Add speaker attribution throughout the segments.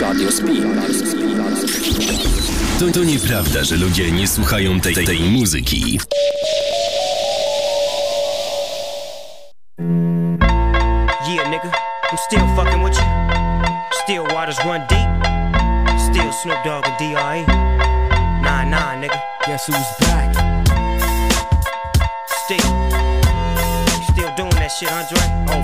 Speaker 1: Radio Speed. To, to nieprawda, że ludzie nie słuchają tej, tej, tej muzyki.
Speaker 2: Yeah, nigga, I'm still fucking with you. Still waters run deep. Still Snoop Dogg and D.R.E. Nah, nah, nigga.
Speaker 3: Guess who's back?
Speaker 2: Still. Still doing that shit, Andre?
Speaker 3: Oh,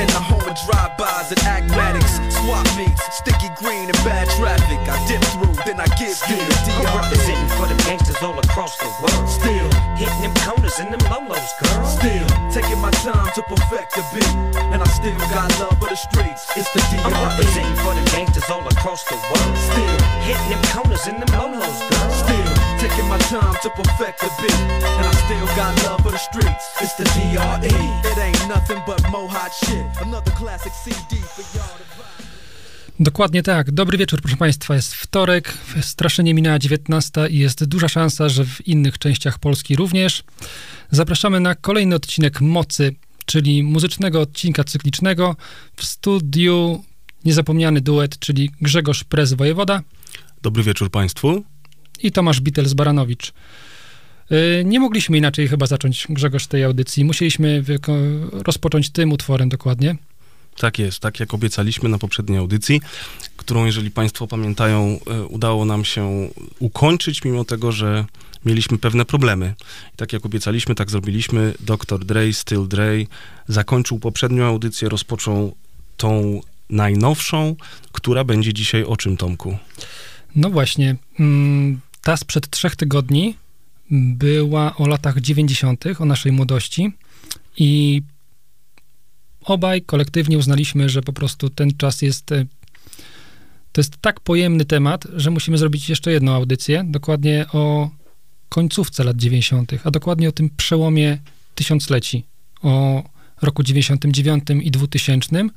Speaker 3: In the home of drive-bys and acmatics, swap meets, sticky green and bad traffic. I dip through, then I give you the
Speaker 2: I'm representing for them gangsters all across the world.
Speaker 3: Still,
Speaker 2: Hitting them corners and them lolos, girl.
Speaker 3: still taking my time to perfect the beat, and I still got love for the streets. It's the
Speaker 2: I'm
Speaker 3: DR.
Speaker 2: representing for the gangsters all across the world.
Speaker 3: Still.
Speaker 2: Hitting them corners and them lolos, girl.
Speaker 3: Taking my time to perfect the beat, and I still got love for the streets. It's the DRE. It ain't nothing but mohawk shit. Another classic CD for y'all to buy.
Speaker 4: Dokładnie tak. Dobry wieczór, proszę Państwa. Jest wtorek, strasznie minęła 19 i jest duża szansa, że w innych częściach Polski również. Zapraszamy na kolejny odcinek Mocy, czyli muzycznego odcinka cyklicznego. W studiu niezapomniany duet, czyli Grzegorz Prez Wojewoda
Speaker 5: Dobry wieczór Państwu.
Speaker 4: I Tomasz Bitels-Baranowicz. Yy, Nie mogliśmy inaczej chyba zacząć, Grzegorz, tej audycji. Musieliśmy rozpocząć tym utworem dokładnie.
Speaker 5: Tak jest, tak jak obiecaliśmy na poprzedniej audycji, którą, jeżeli Państwo pamiętają, e, udało nam się ukończyć, mimo tego, że mieliśmy pewne problemy. I tak jak obiecaliśmy, tak zrobiliśmy. Dr. Dre, Still Dre zakończył poprzednią audycję, rozpoczął tą najnowszą, która będzie dzisiaj o czym, Tomku?
Speaker 4: No właśnie, mm, ta sprzed trzech tygodni była o latach 90., o naszej młodości i obaj kolektywnie uznaliśmy, że po prostu ten czas jest. e, To jest tak pojemny temat, że musimy zrobić jeszcze jedną audycję, dokładnie o końcówce lat 90., a dokładnie o tym przełomie tysiącleci, o roku 99 i 2000,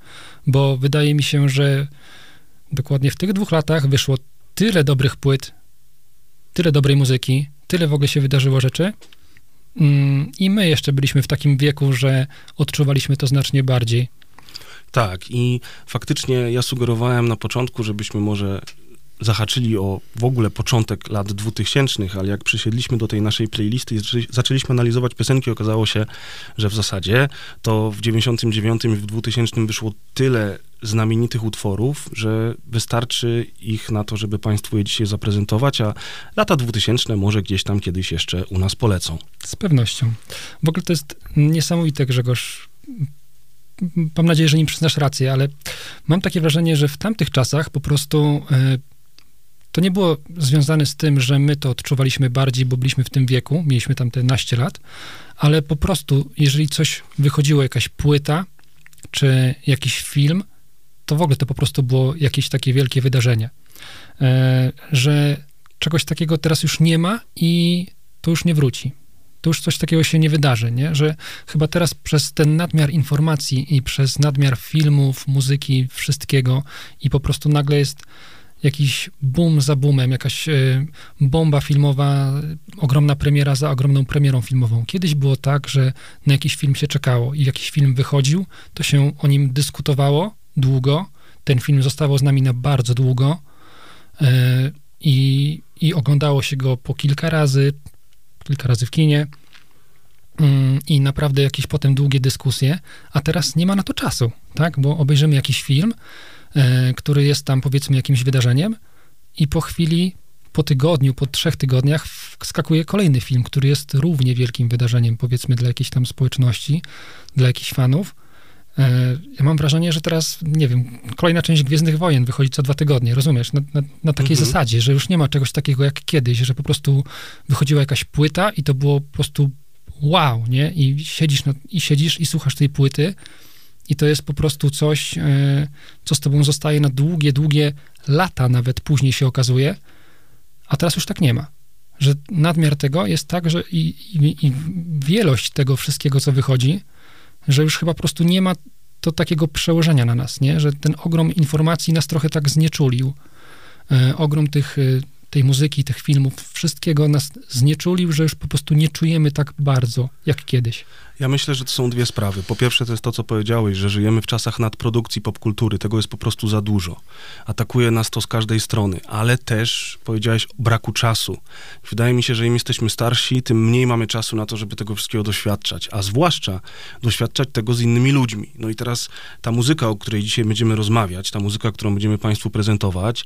Speaker 4: bo wydaje mi się, że dokładnie w tych dwóch latach wyszło tyle dobrych płyt, tyle dobrej muzyki, tyle w ogóle się wydarzyło rzeczy. Mm, I my jeszcze byliśmy w takim wieku, że odczuwaliśmy to znacznie bardziej.
Speaker 5: Tak, i faktycznie ja sugerowałem na początku, żebyśmy może zahaczyli o w ogóle początek lat 2000, ale jak przysiedliśmy do tej naszej playlisty i zaczęli- zaczęliśmy analizować piosenki, okazało się, że w zasadzie to w 99 i w 2000 wyszło tyle znamienitych utworów, że wystarczy ich na to, żeby Państwu je dzisiaj zaprezentować, a lata 2000 może gdzieś tam kiedyś jeszcze u nas polecą.
Speaker 4: Z pewnością. W ogóle to jest niesamowite, Grzegorz. Mam nadzieję, że nim przyznasz rację, ale mam takie wrażenie, że w tamtych czasach po prostu e, to nie było związane z tym, że my to odczuwaliśmy bardziej, bo byliśmy w tym wieku, mieliśmy tam te naście lat, ale po prostu, jeżeli coś wychodziło, jakaś płyta, czy jakiś film, to w ogóle to po prostu było jakieś takie wielkie wydarzenie. E, że czegoś takiego teraz już nie ma i to już nie wróci. To już coś takiego się nie wydarzy, nie? Że chyba teraz przez ten nadmiar informacji i przez nadmiar filmów, muzyki, wszystkiego i po prostu nagle jest jakiś boom za boomem, jakaś y, bomba filmowa, ogromna premiera za ogromną premierą filmową. Kiedyś było tak, że na jakiś film się czekało i jakiś film wychodził, to się o nim dyskutowało długo, ten film zostawał z nami na bardzo długo y, i, i oglądało się go po kilka razy, kilka razy w kinie y, i naprawdę jakieś potem długie dyskusje, a teraz nie ma na to czasu, tak, bo obejrzymy jakiś film, który jest tam powiedzmy jakimś wydarzeniem i po chwili, po tygodniu, po trzech tygodniach skakuje kolejny film, który jest równie wielkim wydarzeniem powiedzmy dla jakiejś tam społeczności, dla jakichś fanów. E, ja mam wrażenie, że teraz, nie wiem, kolejna część Gwiezdnych Wojen wychodzi co dwa tygodnie, rozumiesz? Na, na, na takiej mhm. zasadzie, że już nie ma czegoś takiego jak kiedyś, że po prostu wychodziła jakaś płyta i to było po prostu wow, nie? I siedzisz, no, i siedzisz i słuchasz tej płyty i to jest po prostu coś, e, co z tobą zostaje na długie, długie lata, nawet później się okazuje, a teraz już tak nie ma. Że nadmiar tego jest tak, że i, i, i wielość tego wszystkiego, co wychodzi, że już chyba po prostu nie ma to takiego przełożenia na nas, nie? Że ten ogrom informacji nas trochę tak znieczulił. E, ogrom tych, e, tej muzyki, tych filmów, wszystkiego nas znieczulił, że już po prostu nie czujemy tak bardzo, jak kiedyś.
Speaker 5: Ja myślę, że to są dwie sprawy. Po pierwsze, to jest to, co powiedziałeś, że żyjemy w czasach nadprodukcji popkultury. Tego jest po prostu za dużo. Atakuje nas to z każdej strony, ale też powiedziałeś o braku czasu. Wydaje mi się, że im jesteśmy starsi, tym mniej mamy czasu na to, żeby tego wszystkiego doświadczać, a zwłaszcza doświadczać tego z innymi ludźmi. No i teraz ta muzyka, o której dzisiaj będziemy rozmawiać, ta muzyka, którą będziemy Państwu prezentować,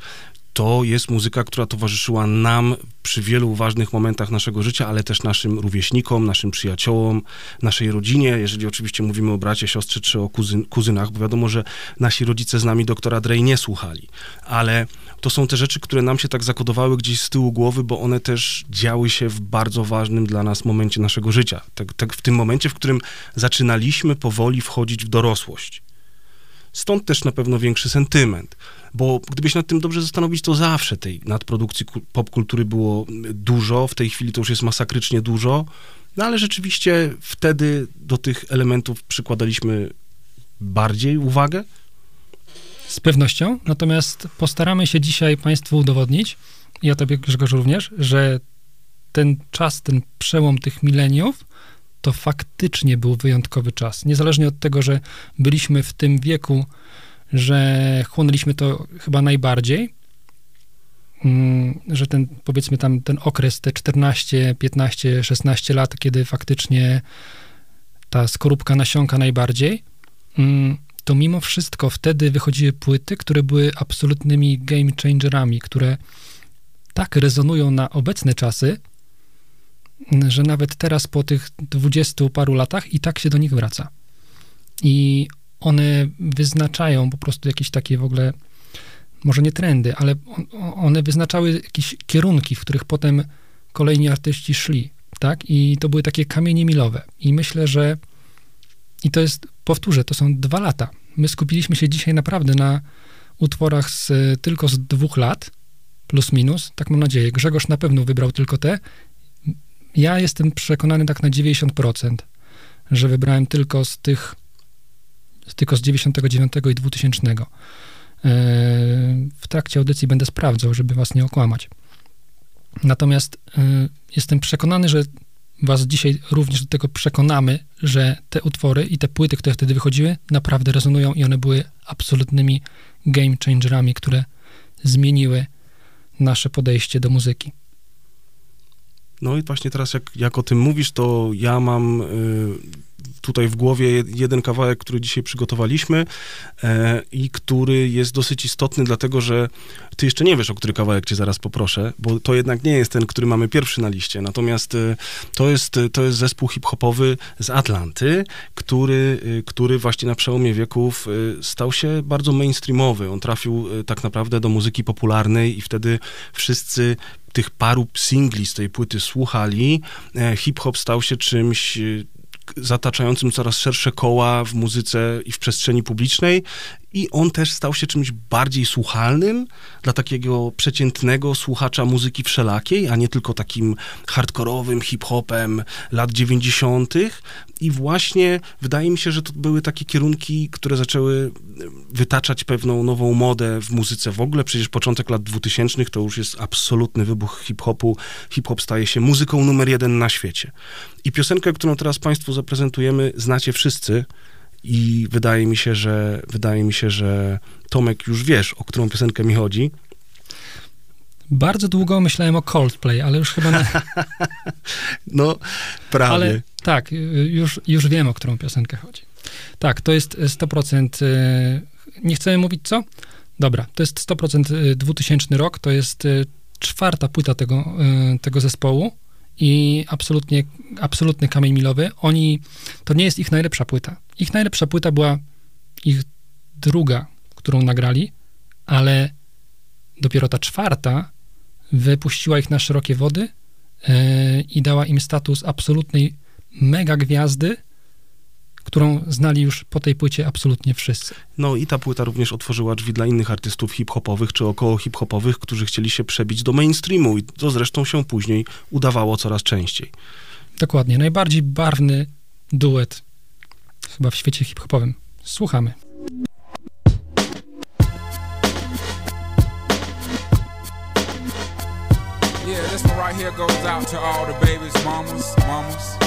Speaker 5: to jest muzyka, która towarzyszyła nam przy wielu ważnych momentach naszego życia, ale też naszym rówieśnikom, naszym przyjaciołom, naszej rodzinie, jeżeli oczywiście mówimy o bracie, siostrze czy o kuzyn, kuzynach, bo wiadomo, że nasi rodzice z nami doktora Dre nie słuchali, ale to są te rzeczy, które nam się tak zakodowały gdzieś z tyłu głowy, bo one też działy się w bardzo ważnym dla nas momencie naszego życia. Tak, tak w tym momencie, w którym zaczynaliśmy powoli wchodzić w dorosłość. Stąd też na pewno większy sentyment, bo gdybyś nad tym dobrze zastanowić, to zawsze tej nadprodukcji popkultury było dużo, w tej chwili to już jest masakrycznie dużo, no ale rzeczywiście wtedy do tych elementów przykładaliśmy bardziej uwagę.
Speaker 4: Z pewnością, natomiast postaramy się dzisiaj Państwu udowodnić, ja Tobie Grzegorz również, że ten czas, ten przełom tych mileniów to faktycznie był wyjątkowy czas. Niezależnie od tego, że byliśmy w tym wieku, że chłonęliśmy to chyba najbardziej, mm, że ten, powiedzmy tam, ten okres, te 14, 15, 16 lat, kiedy faktycznie ta skorupka nasiąka najbardziej, mm, to mimo wszystko wtedy wychodziły płyty, które były absolutnymi game changerami, które tak rezonują na obecne czasy, że nawet teraz po tych dwudziestu paru latach i tak się do nich wraca. I one wyznaczają po prostu jakieś takie w ogóle, może nie trendy, ale one wyznaczały jakieś kierunki, w których potem kolejni artyści szli, tak? I to były takie kamienie milowe. I myślę, że i to jest, powtórzę, to są dwa lata. My skupiliśmy się dzisiaj naprawdę na utworach z, tylko z dwóch lat, plus minus, tak mam nadzieję. Grzegorz na pewno wybrał tylko te ja jestem przekonany tak na 90%, że wybrałem tylko z tych, tylko z 99 i 2000. E, w trakcie audycji będę sprawdzał, żeby was nie okłamać. Natomiast e, jestem przekonany, że was dzisiaj również do tego przekonamy, że te utwory i te płyty, które wtedy wychodziły, naprawdę rezonują i one były absolutnymi game changerami, które zmieniły nasze podejście do muzyki.
Speaker 5: No i właśnie teraz, jak, jak o tym mówisz, to ja mam y, tutaj w głowie jeden kawałek, który dzisiaj przygotowaliśmy e, i który jest dosyć istotny, dlatego że ty jeszcze nie wiesz, o który kawałek cię zaraz poproszę, bo to jednak nie jest ten, który mamy pierwszy na liście. Natomiast y, to jest, to jest zespół hip-hopowy z Atlanty, który, y, który właśnie na przełomie wieków stał się bardzo mainstreamowy. On trafił tak naprawdę do muzyki popularnej i wtedy wszyscy tych paru singli z tej płyty słuchali, e, hip-hop stał się czymś e, zataczającym coraz szersze koła w muzyce i w przestrzeni publicznej i on też stał się czymś bardziej słuchalnym dla takiego przeciętnego słuchacza muzyki wszelakiej, a nie tylko takim hardkorowym hip-hopem lat 90. I właśnie wydaje mi się, że to były takie kierunki, które zaczęły wytaczać pewną nową modę w muzyce w ogóle. Przecież początek lat 2000 to już jest absolutny wybuch hip-hopu. Hip-hop staje się muzyką numer jeden na świecie. I piosenkę, którą teraz Państwu zaprezentujemy, znacie wszyscy. I wydaje mi się, że wydaje mi się, że Tomek już wiesz, o którą piosenkę mi chodzi.
Speaker 6: Bardzo długo myślałem o Coldplay, ale już chyba... Na...
Speaker 5: no, prawie. Ale
Speaker 6: tak, już, już wiem, o którą piosenkę chodzi. Tak, to jest 100%... Y, nie chcemy mówić co? Dobra, to jest 100% 2000 y, rok, to jest y, czwarta płyta tego, tego zespołu i absolutnie, absolutny kamień milowy. Oni, to nie jest ich najlepsza płyta. Ich najlepsza płyta była ich druga, którą nagrali, ale dopiero ta czwarta wypuściła ich na szerokie wody yy, i dała im status absolutnej mega gwiazdy, którą znali już po tej płycie absolutnie wszyscy.
Speaker 5: No i ta płyta również otworzyła drzwi dla innych artystów hip-hopowych czy około hip-hopowych, którzy chcieli się przebić do mainstreamu i to zresztą się później udawało coraz częściej.
Speaker 6: Dokładnie. Najbardziej barwny duet chyba w świecie hip-hopowym. Słuchamy. Yeah, this one right here goes out to all the babies, mamas, mamas.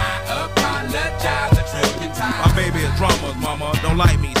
Speaker 6: My baby is drama, mama. Don't like me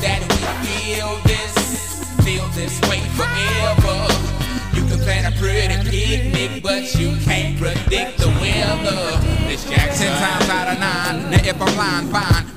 Speaker 6: that we feel this, feel this way forever. You can plan a pretty picnic, but you can't predict the weather. This Jackson. Times out of nine. Now if I'm lying, fine.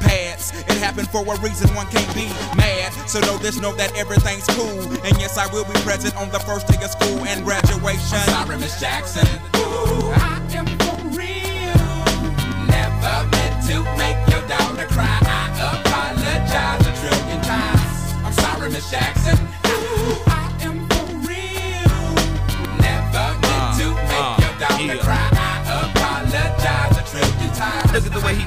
Speaker 6: pads. It happened for a reason, one can't be mad. So know this, know that everything's cool. And yes, I will be present on the first day of school and graduation. I'm sorry, Miss Jackson. Ooh, I am for real. Never meant to make your daughter cry. I apologize a trillion times. I'm sorry, Miss Jackson. Ooh, I am for real. Never meant to make uh, your daughter yeah. cry. Look at the way he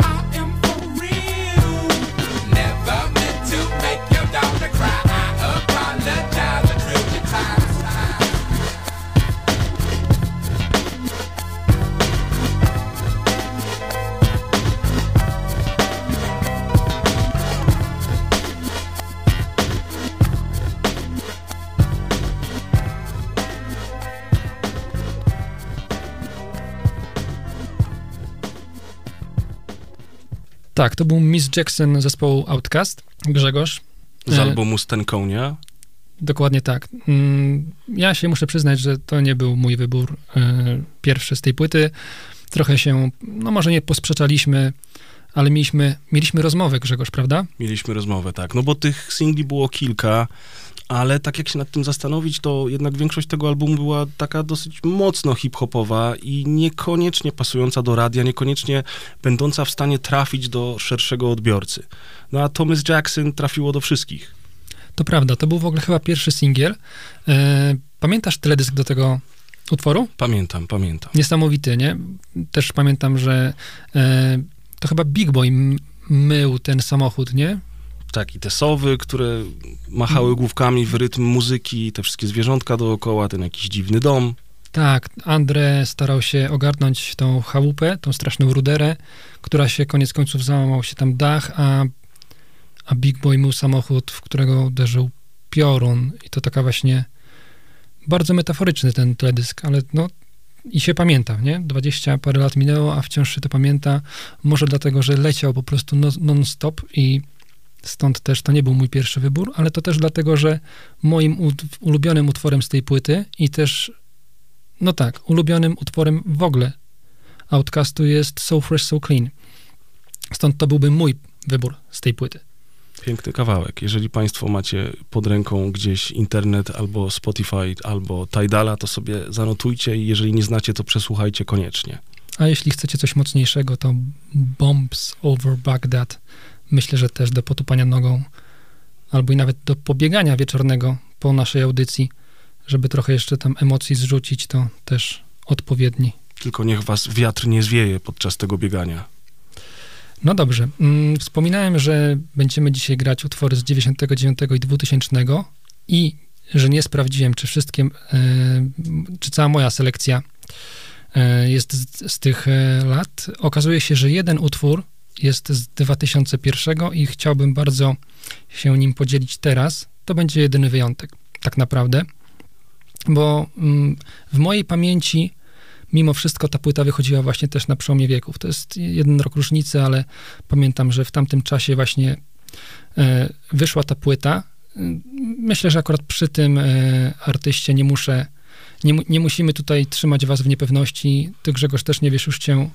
Speaker 4: Tak, to był Miss Jackson zespołu Outcast. Grzegorz.
Speaker 5: Z
Speaker 4: E,
Speaker 5: albumu Stenkonia.
Speaker 4: Dokładnie tak. Mm, Ja się muszę przyznać, że to nie był mój wybór e, pierwszy z tej płyty. Trochę się, no może nie posprzeczaliśmy, ale mieliśmy, mieliśmy rozmowę, Grzegorz, prawda?
Speaker 5: Mieliśmy rozmowę, tak. No bo tych singli było kilka, ale tak jak się nad tym zastanowić, to jednak większość tego albumu była taka dosyć mocno hip-hopowa i niekoniecznie pasująca do radia, niekoniecznie będąca w stanie trafić do szerszego odbiorcy. No a Thomas Jackson trafiło do wszystkich.
Speaker 4: To prawda, to był w ogóle chyba pierwszy singiel. E, Pamiętasz teledysk do tego utworu?
Speaker 5: Pamiętam, pamiętam.
Speaker 4: Niesamowity, nie? Też pamiętam, że e, to chyba Big Boy mył ten samochód, nie?
Speaker 5: Tak, i te sowy, które machały główkami w rytm muzyki, te wszystkie zwierzątka dookoła, ten jakiś dziwny dom.
Speaker 4: Tak, Andre starał się ogarnąć tą chałupę, tą straszną ruderę, która się koniec końców załamał się tam dach, a, a Big Boy mył samochód, w którego uderzył piorun. I to taka właśnie bardzo metaforyczny ten teledysk, ale no i się pamięta, nie? 20 parę lat minęło, a wciąż się to pamięta. Może dlatego, że leciał po prostu no- non-stop i stąd też to nie był mój pierwszy wybór, ale to też dlatego, że moim ulubionym utworem z tej płyty i też no tak, ulubionym utworem w ogóle Outcastu jest So Fresh, So Clean. Stąd to byłby mój wybór z tej płyty.
Speaker 5: Piękny kawałek. Jeżeli Państwo macie pod ręką gdzieś internet albo Spotify, albo Tidala, to sobie zanotujcie i jeżeli nie znacie, to przesłuchajcie koniecznie.
Speaker 4: A jeśli chcecie coś mocniejszego, to Bombs Over Baghdad myślę, że też do potupania nogą albo i nawet do pobiegania wieczornego po naszej audycji, żeby trochę jeszcze tam emocji zrzucić, to też odpowiedni.
Speaker 5: Tylko niech was wiatr nie zwieje podczas tego biegania.
Speaker 4: No dobrze. Mm, Wspominałem, że będziemy dzisiaj grać utwory z 99 i 2000 i że nie sprawdziłem, czy wszystkie, e, czy cała moja selekcja e, jest z, z tych e, lat. Okazuje się, że jeden utwór jest z 2001 i chciałbym bardzo się nim podzielić teraz. To będzie jedyny wyjątek, tak naprawdę, bo mm, w mojej pamięci mimo wszystko ta płyta wychodziła właśnie też na przełomie wieków. To jest jeden rok różnicy, ale pamiętam, że w tamtym czasie właśnie e, wyszła ta płyta. E, Myślę, że akurat przy tym e, artyście nie muszę, nie, nie musimy tutaj trzymać was w niepewności. Ty Grzegorz też nie wiesz, już cię,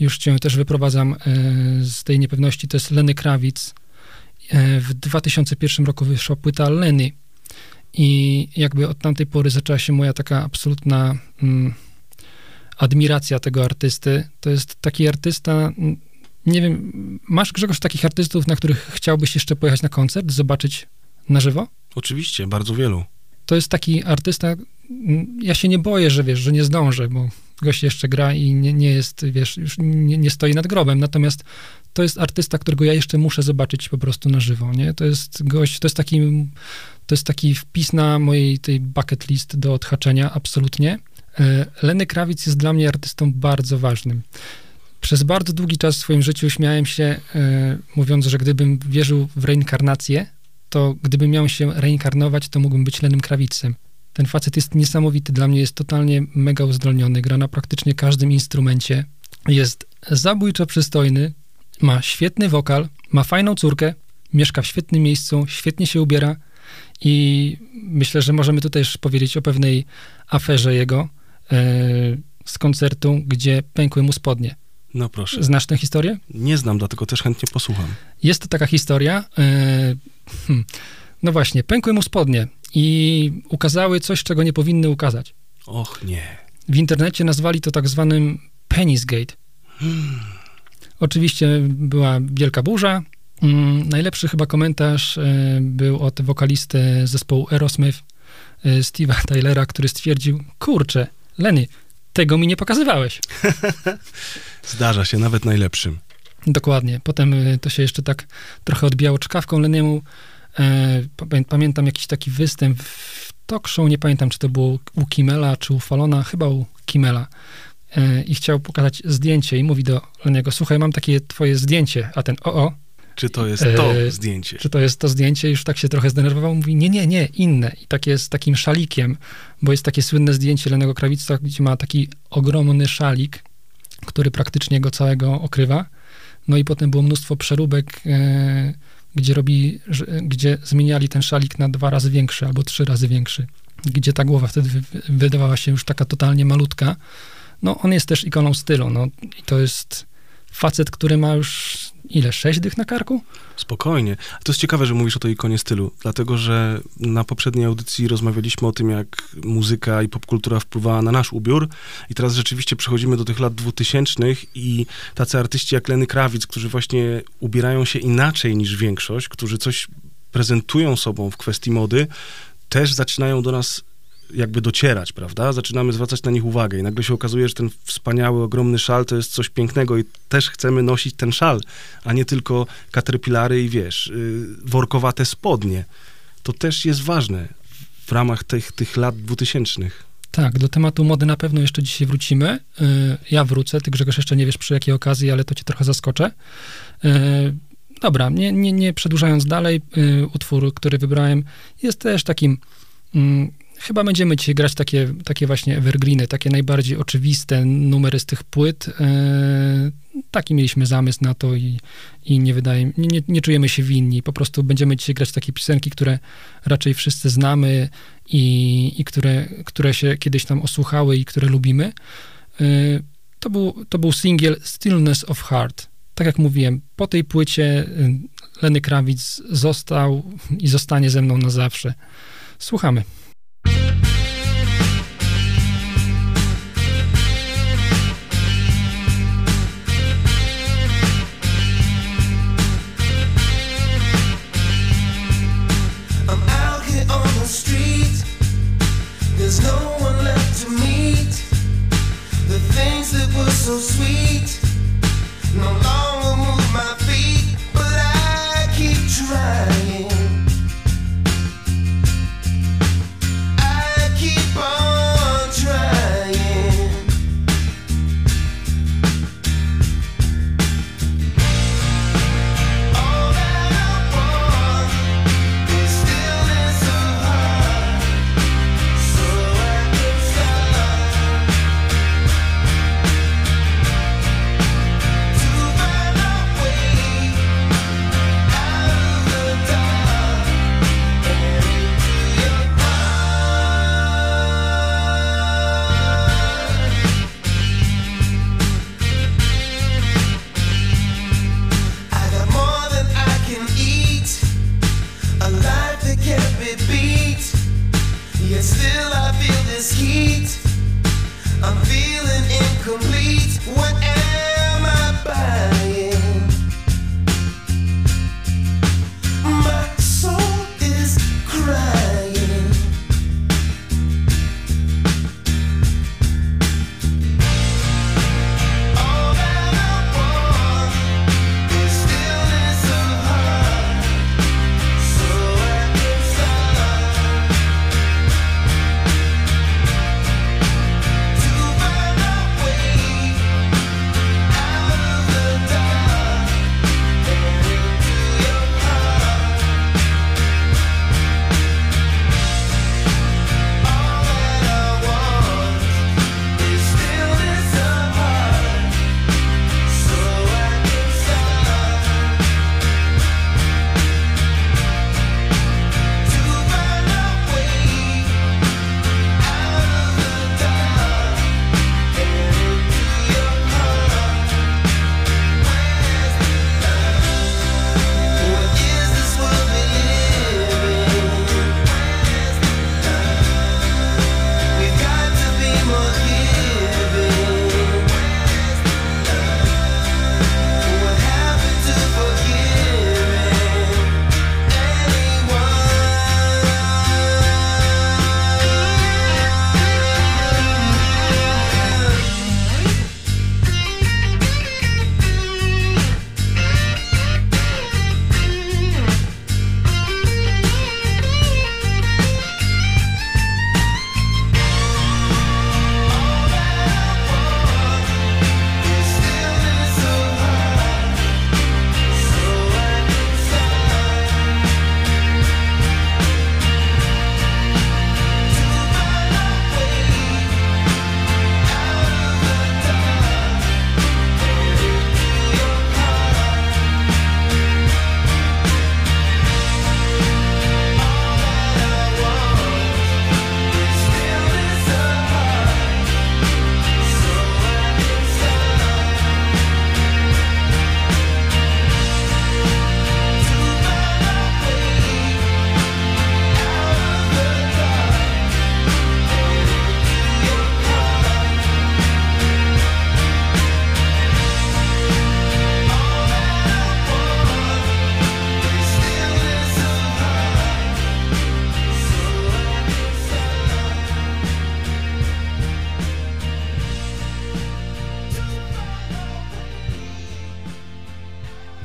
Speaker 4: już cię też wyprowadzam e, z tej niepewności. To jest Lenny Kravitz. E, w 2001 roku wyszła płyta Lenny i jakby od tamtej pory zaczęła się moja taka absolutna mm, admiracja tego artysty. To jest taki artysta, mm, nie wiem, masz Grzegorz takich artystów, na których chciałbyś jeszcze pojechać na koncert, zobaczyć na żywo?
Speaker 5: Oczywiście, bardzo wielu.
Speaker 4: To jest taki artysta, mm, ja się nie boję, że wiesz, że nie zdążę, bo gość jeszcze gra i nie, nie jest, wiesz, już nie, nie stoi nad grobem, natomiast to jest artysta, którego ja jeszcze muszę zobaczyć po prostu na żywo, nie? To jest gość, to jest taki, to jest taki wpis na mojej tej bucket list do odhaczenia, absolutnie. E, Lenny Kravitz jest dla mnie artystą bardzo ważnym. Przez bardzo długi czas w swoim życiu śmiałem się, e, mówiąc, że gdybym wierzył w reinkarnację, to gdybym miał się reinkarnować, to mógłbym być Lenym Krawicem. Ten facet jest niesamowity, dla mnie jest totalnie mega uzdolniony, gra na praktycznie każdym instrumencie, jest zabójczo przystojny, ma świetny wokal, ma fajną córkę, mieszka w świetnym miejscu, świetnie się ubiera i myślę, że możemy tutaj też powiedzieć o pewnej aferze jego e, z koncertu, gdzie pękły mu spodnie.
Speaker 5: No proszę.
Speaker 4: Znasz tę historię?
Speaker 5: Nie znam, dlatego też chętnie posłucham.
Speaker 4: Jest to taka historia. e, hmm, no właśnie, pękły mu spodnie i ukazały coś, czego nie powinny ukazać.
Speaker 5: Och nie.
Speaker 4: W internecie nazwali to tak zwanym Penisgate. Oczywiście była wielka burza. Mm, najlepszy chyba komentarz e, był od wokalisty zespołu Aerosmith, e, Steve'a Tylera, który stwierdził, kurczę, Lenny, tego mi nie pokazywałeś.
Speaker 5: Zdarza się, nawet najlepszym.
Speaker 4: Dokładnie. Potem y, to się jeszcze tak trochę odbijało czkawką Leniemu. E, pamię- pamiętam jakiś taki występ w talk show, nie pamiętam, czy to było u Kimela, czy u Falona, chyba u Kimela. E, I chciał pokazać zdjęcie i mówi do Leniego, słuchaj, mam takie twoje zdjęcie, a ten, o, o,
Speaker 5: Czy to jest to
Speaker 4: Eee,
Speaker 5: zdjęcie?
Speaker 4: czy to jest to zdjęcie? Już tak się trochę zdenerwował. Mówi, nie, nie, nie, inne. I takie z takim szalikiem, bo jest takie słynne zdjęcie Lenego Krawica, gdzie ma taki ogromny szalik, który praktycznie go całego okrywa. No i potem było mnóstwo przeróbek, e, gdzie robi, gdzie zmieniali ten szalik na dwa razy większy albo trzy razy większy. Gdzie ta głowa wtedy wy, wydawała się już taka totalnie malutka. No on jest też ikoną stylu, no i to jest facet, który ma już ile, sześć dych na karku?
Speaker 5: Spokojnie. To jest ciekawe, że mówisz o tej ikonie stylu, dlatego że na poprzedniej audycji rozmawialiśmy o tym, jak muzyka i popkultura wpływała na nasz ubiór i teraz rzeczywiście przechodzimy do tych lat dwutysięcznych i tacy artyści jak Lenny Krawic, którzy właśnie ubierają się inaczej niż większość, którzy coś prezentują sobą w kwestii mody, też zaczynają do nas jakby docierać, prawda? Zaczynamy zwracać na nich uwagę i nagle się okazuje, że ten wspaniały, ogromny szal to jest coś pięknego i też chcemy nosić ten szal, a nie tylko caterpillary i wiesz, yy, workowate spodnie. To też jest ważne w ramach tych, tych lat dwutysięcznych.
Speaker 4: Tak, do tematu mody na pewno jeszcze dzisiaj wrócimy. Y, Ja wrócę, ty Grzegorz jeszcze nie wiesz przy jakiej okazji, ale to cię trochę zaskoczę. Y, Dobra, nie, nie, nie przedłużając dalej, y, utwór, który wybrałem, jest też takim, mm, chyba będziemy dzisiaj grać takie, takie właśnie evergreeny, takie najbardziej oczywiste numery z tych płyt. Y, Taki mieliśmy zamysł na to i, i nie wydaje, nie, nie, nie czujemy się winni. Po prostu będziemy dzisiaj grać takie piosenki, które raczej wszyscy znamy i, i które, które się kiedyś tam osłuchały i które lubimy. Y, To był, to był singiel Stillness of Heart. Tak jak mówiłem, po tej płycie y, Lenny Krawic został i zostanie ze mną na zawsze. Słuchamy.
Speaker 7: So sweet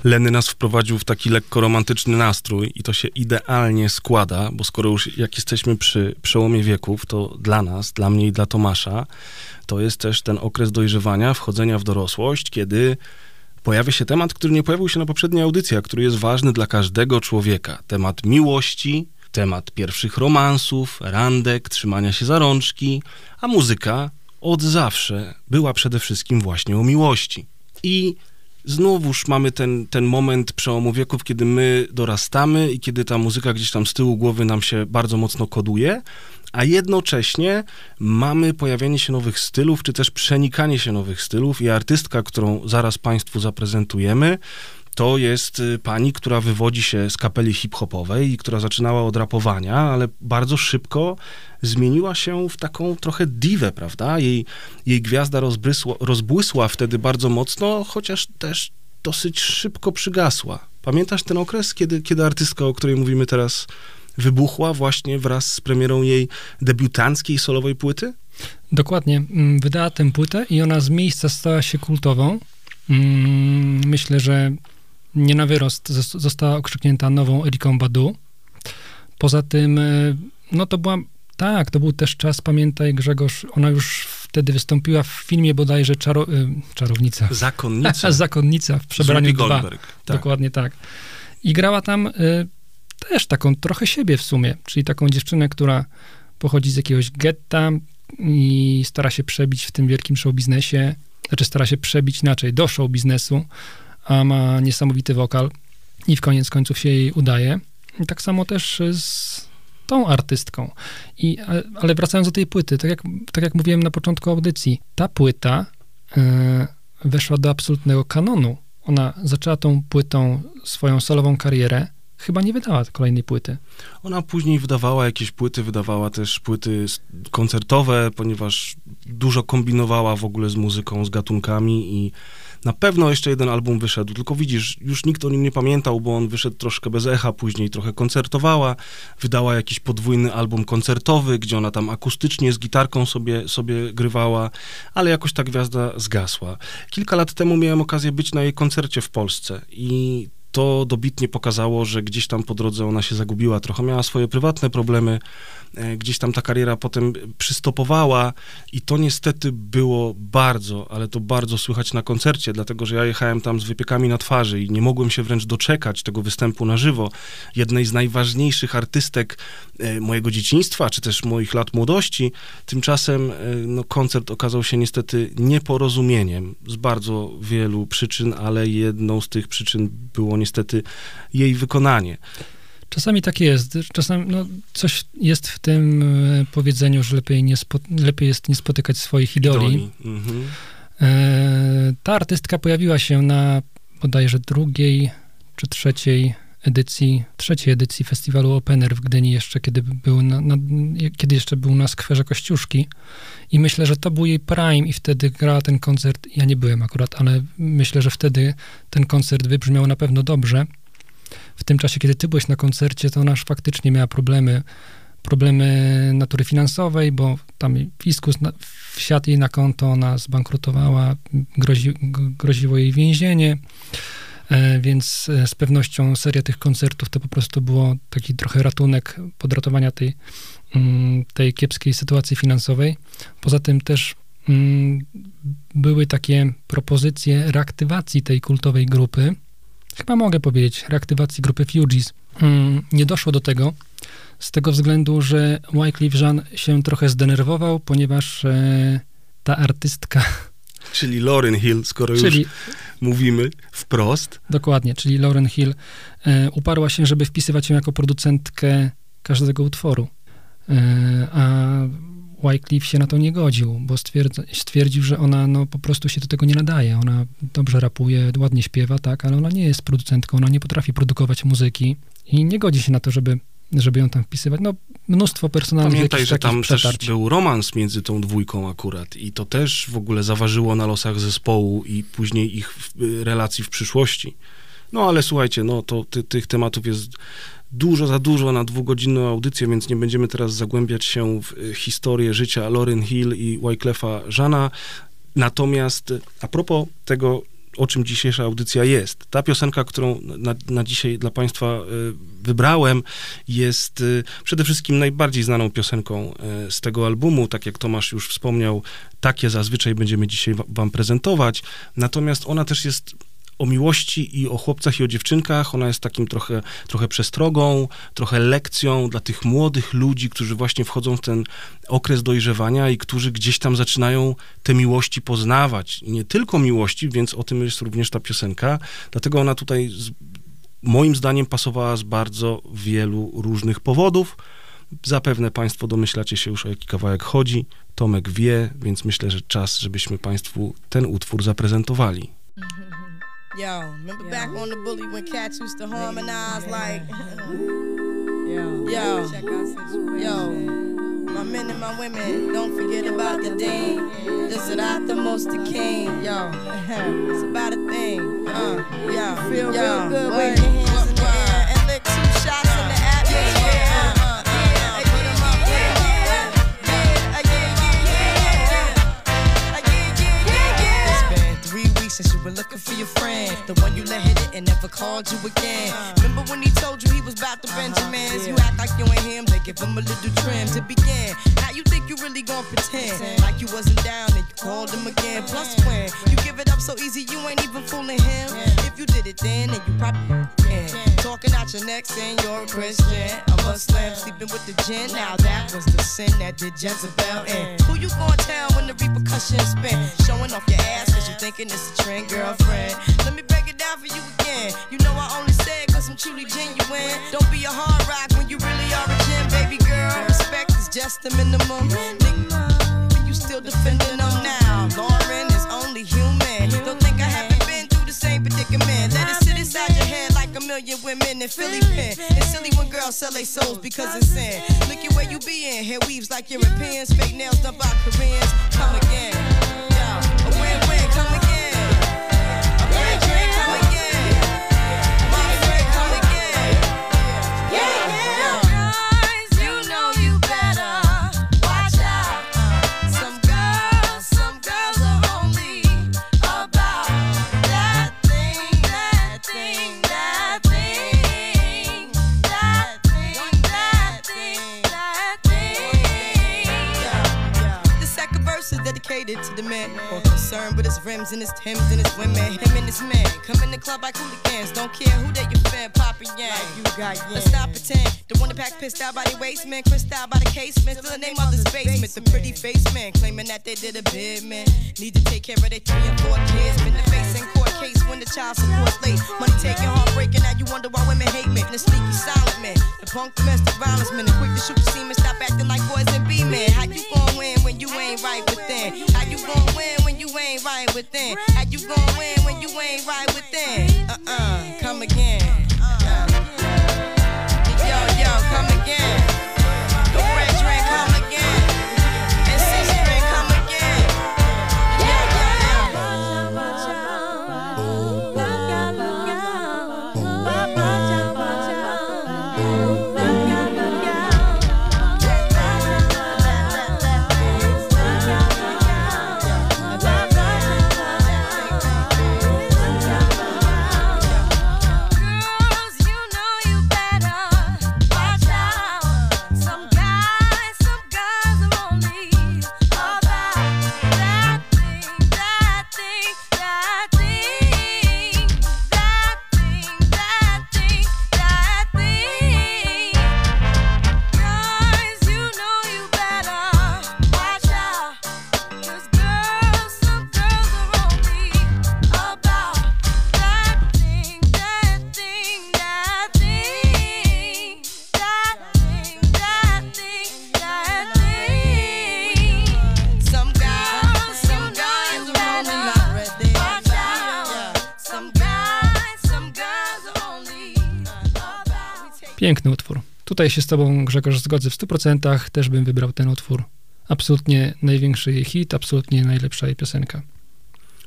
Speaker 5: Lenny nas wprowadził w taki lekko romantyczny nastrój i to się idealnie składa, bo skoro już jak jesteśmy przy przełomie wieków, to dla nas, dla mnie i dla Tomasza, to jest też ten okres dojrzewania, wchodzenia w dorosłość, kiedy pojawia się temat, który nie pojawił się na poprzedniej audycji, a który jest ważny dla każdego człowieka. Temat miłości, temat pierwszych romansów, randek, trzymania się za rączki, a muzyka od zawsze była przede wszystkim właśnie o miłości. I znowuż mamy ten, ten moment przełomu wieków, kiedy my dorastamy i kiedy ta muzyka gdzieś tam z tyłu głowy nam się bardzo mocno koduje, a jednocześnie mamy pojawianie się nowych stylów, czy też przenikanie się nowych stylów i artystka, którą zaraz Państwu zaprezentujemy, to jest y, pani, która wywodzi się z kapeli hip-hopowej i która zaczynała od rapowania, ale bardzo szybko zmieniła się w taką trochę diwę, prawda? Jej, jej gwiazda rozbrysła, rozbłysła wtedy bardzo mocno, chociaż też dosyć szybko przygasła. Pamiętasz ten okres, kiedy, kiedy artystka, o której mówimy teraz, wybuchła właśnie wraz z premierą jej debiutanckiej solowej płyty?
Speaker 4: Dokładnie. Mm, Wydała tę płytę i ona z miejsca stała się kultową. Mm, Myślę, że nie na wyrost zos- została okrzyknięta nową Eriką Badu. Poza tym, e, no to była, tak, to był też czas, pamiętaj Grzegorz, ona już wtedy wystąpiła w filmie bodajże czaro, e, Czarownica.
Speaker 5: Zakonnica.
Speaker 4: Zakonnica w przebraniu
Speaker 5: Whoopi
Speaker 4: 2.
Speaker 5: Goldberg. Tak.
Speaker 4: Dokładnie tak. I grała tam y, też taką trochę siebie w sumie, czyli taką dziewczynę, która pochodzi z jakiegoś getta i stara się przebić w tym wielkim show biznesie, znaczy stara się przebić inaczej do show biznesu, a ma niesamowity wokal i w koniec końców się jej udaje. I tak samo też z tą artystką. I, ale- wracając do tej płyty, tak jak, tak jak mówiłem na początku audycji, ta płyta y, weszła do absolutnego kanonu. Ona zaczęła tą płytą swoją solową karierę, chyba nie wydała kolejnej płyty.
Speaker 5: Ona później wydawała jakieś płyty, wydawała też płyty koncertowe, ponieważ dużo kombinowała w ogóle z muzyką, z gatunkami i na pewno jeszcze jeden album wyszedł, tylko widzisz, już nikt o nim nie pamiętał, bo on wyszedł troszkę bez echa, później trochę koncertowała, wydała jakiś podwójny album koncertowy, gdzie ona tam akustycznie z gitarką sobie, sobie grywała, ale jakoś ta gwiazda zgasła. Kilka lat temu miałem okazję być na jej koncercie w Polsce i to dobitnie pokazało, że gdzieś tam po drodze ona się zagubiła, trochę miała swoje prywatne problemy, gdzieś tam ta kariera potem przystopowała i to niestety było bardzo, ale to bardzo słychać na koncercie, dlatego że ja jechałem tam z wypiekami na twarzy i nie mogłem się wręcz doczekać tego występu na żywo. Jednej z najważniejszych artystek e, mojego dzieciństwa, czy też moich lat młodości. Tymczasem e, no, koncert okazał się niestety nieporozumieniem z bardzo wielu przyczyn, ale jedną z tych przyczyn było niestety jej wykonanie.
Speaker 4: Czasami tak jest. Czasami no, coś jest w tym e, powiedzeniu, że lepiej, nie spo, lepiej jest nie spotykać swoich idoli.
Speaker 5: Idoli. Mhm.
Speaker 4: E, ta artystka pojawiła się na bodajże drugiej czy trzeciej edycji, trzeciej edycji festiwalu Open Air w Gdyni jeszcze, kiedy był na, na, kiedy jeszcze był na skwerze Kościuszki i myślę, że to był jej prime i wtedy grała ten koncert, ja nie byłem akurat, ale myślę, że wtedy ten koncert wybrzmiał na pewno dobrze. W tym czasie, kiedy ty byłeś na koncercie, to ona już faktycznie miała problemy, problemy natury finansowej, bo tam fiskus na, wsiadł jej na konto, ona zbankrutowała, grozi, groziło jej więzienie, e, więc e, z pewnością seria tych koncertów to po prostu było taki trochę ratunek podratowania tej, mm, tej kiepskiej sytuacji finansowej. Poza tym też mm, były takie propozycje reaktywacji tej kultowej grupy. Chyba mogę powiedzieć, reaktywacji grupy Fugees. Mm, Nie doszło do tego, z tego względu, że Wycliffe Jean się trochę zdenerwował, ponieważ e, ta artystka,
Speaker 5: Czyli Lauryn Hill, skoro już
Speaker 4: czyli
Speaker 5: mówimy wprost.
Speaker 4: dokładnie, czyli Lauren Hill, e, uparła się, żeby wpisywać ją jako producentkę każdego utworu. E, a Wycliffe się na to nie godził, bo stwierdza, stwierdził, że ona no, po prostu się do tego nie nadaje. Ona dobrze rapuje, ładnie śpiewa, tak, ale ona nie jest producentką, ona nie potrafi produkować muzyki i nie godzi się na to, żeby, żeby ją tam wpisywać. No, mnóstwo personalnych
Speaker 5: Pamiętaj,
Speaker 4: jakichś
Speaker 5: że tam też był romans między tą dwójką akurat i to też w ogóle zaważyło na losach zespołu i później ich y, relacji w przyszłości. No ale słuchajcie, no to ty, tych tematów jest dużo za dużo na dwugodzinną audycję, więc nie będziemy teraz zagłębiać się w y, historię życia Lauryn Hill i Wyclefa Żana. Natomiast y, a propos tego o czym dzisiejsza audycja jest. Ta piosenka, którą na, na dzisiaj dla Państwa y, wybrałem, jest przede wszystkim najbardziej znaną piosenką z tego albumu. Tak jak Tomasz już wspomniał, takie zazwyczaj będziemy dzisiaj wa- Wam prezentować. Natomiast ona też jest o miłości i o chłopcach i o dziewczynkach. Ona jest takim trochę, trochę przestrogą, trochę lekcją dla tych młodych ludzi, którzy właśnie wchodzą w ten okres dojrzewania i którzy gdzieś tam zaczynają te miłości poznawać. I nie tylko miłości, więc o tym jest również ta piosenka. Dlatego ona tutaj z, moim zdaniem pasowała z bardzo wielu różnych powodów. Zapewne Państwo domyślacie się już o jaki kawałek chodzi. Tomek wie, więc myślę, że czas, żebyśmy Państwu ten utwór zaprezentowali.
Speaker 8: Yo, remember back on the bully when cats used to harmonize like, yo, yo, my men and my women, don't forget about the dean. This is not the most the king, yo. It's about a thing, uh, yo, feel real good, wave were looking for your friend. The one you let hit it and never called you again. Remember when he told you he was about to Benjamins? Uh-huh. You act like you ain't him, they give him a little trim to begin. You think you really gon' pretend like you wasn't down and you called him again. Plus when you give it up so easy, you ain't even fooling him. If you did it then, then you probably can. Talking out your neck saying you're a Christian, I'm a Muslim, sleeping with the gin. Now that was the sin that did Jezebel in. Who you gonna tell when the repercussions spin? Showing off your ass cause you thinking it's a trend, girlfriend. Let me break it down for you again. You know I only say it cause I'm truly genuine. Don't be a hard rock when you really are a gem, baby girl. Respect is just the minimum. Nigga, you still defending them now. Lauren is only human. Don't think I haven't been through the same predicament. Let it sit inside your head like a million women in Philly pen. It's silly when girls sell their souls because it's sin. Look at where you be in. Hair weaves like Europeans. Fake nails done by Koreans. Come again. Yo, a win-win. Come again. A win-win. Come again. Dedicated to the man concerned with his rims and his Timbs and his women. Him and his man come in the club like hooligans. Don't care who they you fan, poppin' yang. you got Let's not pretend. The one that pack pissed out by the waistman, crissed out by the casement. Still the name of the basement. The pretty face man claiming that they did a bid, man. Need to take care of their three and four kids. Been the face in court case when the child support's late. Money taking, heartbreaking. Now you wonder why women hate me. The sneaky silent man, the punk domestic violence man, the quick to shoot the semen. Stop acting like boys and be men. How you gon' win when you ain't right within? How you gon' win when you ain't right within? How you gon' win when you ain't right within? Uh uh, come again.
Speaker 4: Piękny utwór. Tutaj się z tobą, Grzegorz, zgodzę w 100%. Też bym wybrał ten utwór. Absolutnie największy jej hit, absolutnie najlepsza jej piosenka.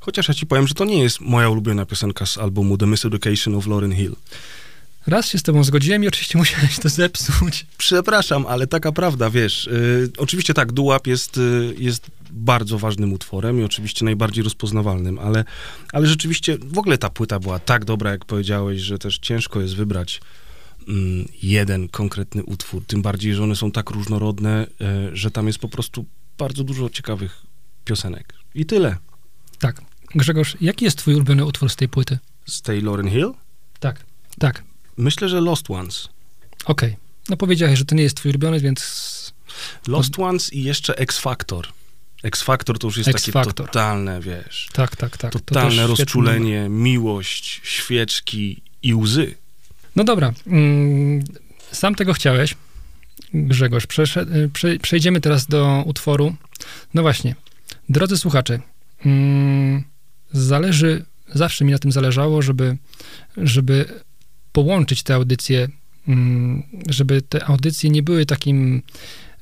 Speaker 5: Chociaż ja ci powiem, że to nie jest moja ulubiona piosenka z albumu The Miseducation of Lauryn Hill.
Speaker 4: Raz się z tobą zgodziłem i oczywiście musiałeś to zepsuć.
Speaker 5: Przepraszam, ale taka prawda, wiesz. y, oczywiście tak, Dułap jest, y, jest bardzo ważnym utworem i oczywiście najbardziej rozpoznawalnym, ale, ale rzeczywiście w ogóle ta płyta była tak dobra, jak powiedziałeś, że też ciężko jest wybrać jeden konkretny utwór. Tym bardziej, że one są tak różnorodne, y, że tam jest po prostu bardzo dużo ciekawych piosenek. I tyle.
Speaker 4: Tak. Grzegorz, jaki jest twój ulubiony utwór z tej płyty?
Speaker 5: Z tej Lauren Hill?
Speaker 4: Tak. Tak.
Speaker 5: Myślę, że Lost Ones.
Speaker 4: Okej. No powiedziałeś, że to nie jest twój ulubiony, więc
Speaker 5: Lost Ones i jeszcze X Factor. X Factor to już jest
Speaker 4: X
Speaker 5: takie
Speaker 4: Factor.
Speaker 5: totalne, wiesz,
Speaker 4: tak, tak, tak. To
Speaker 5: totalne
Speaker 4: numer.
Speaker 5: rozczulenie, miłość, świeczki i łzy.
Speaker 4: No dobra. Mm, sam tego chciałeś, Grzegorz. Y, prze, przejdziemy teraz do utworu. No właśnie. Drodzy słuchacze, mm, zależy, zawsze mi na tym zależało, żeby, żeby połączyć te audycje, mm, żeby te audycje nie były takim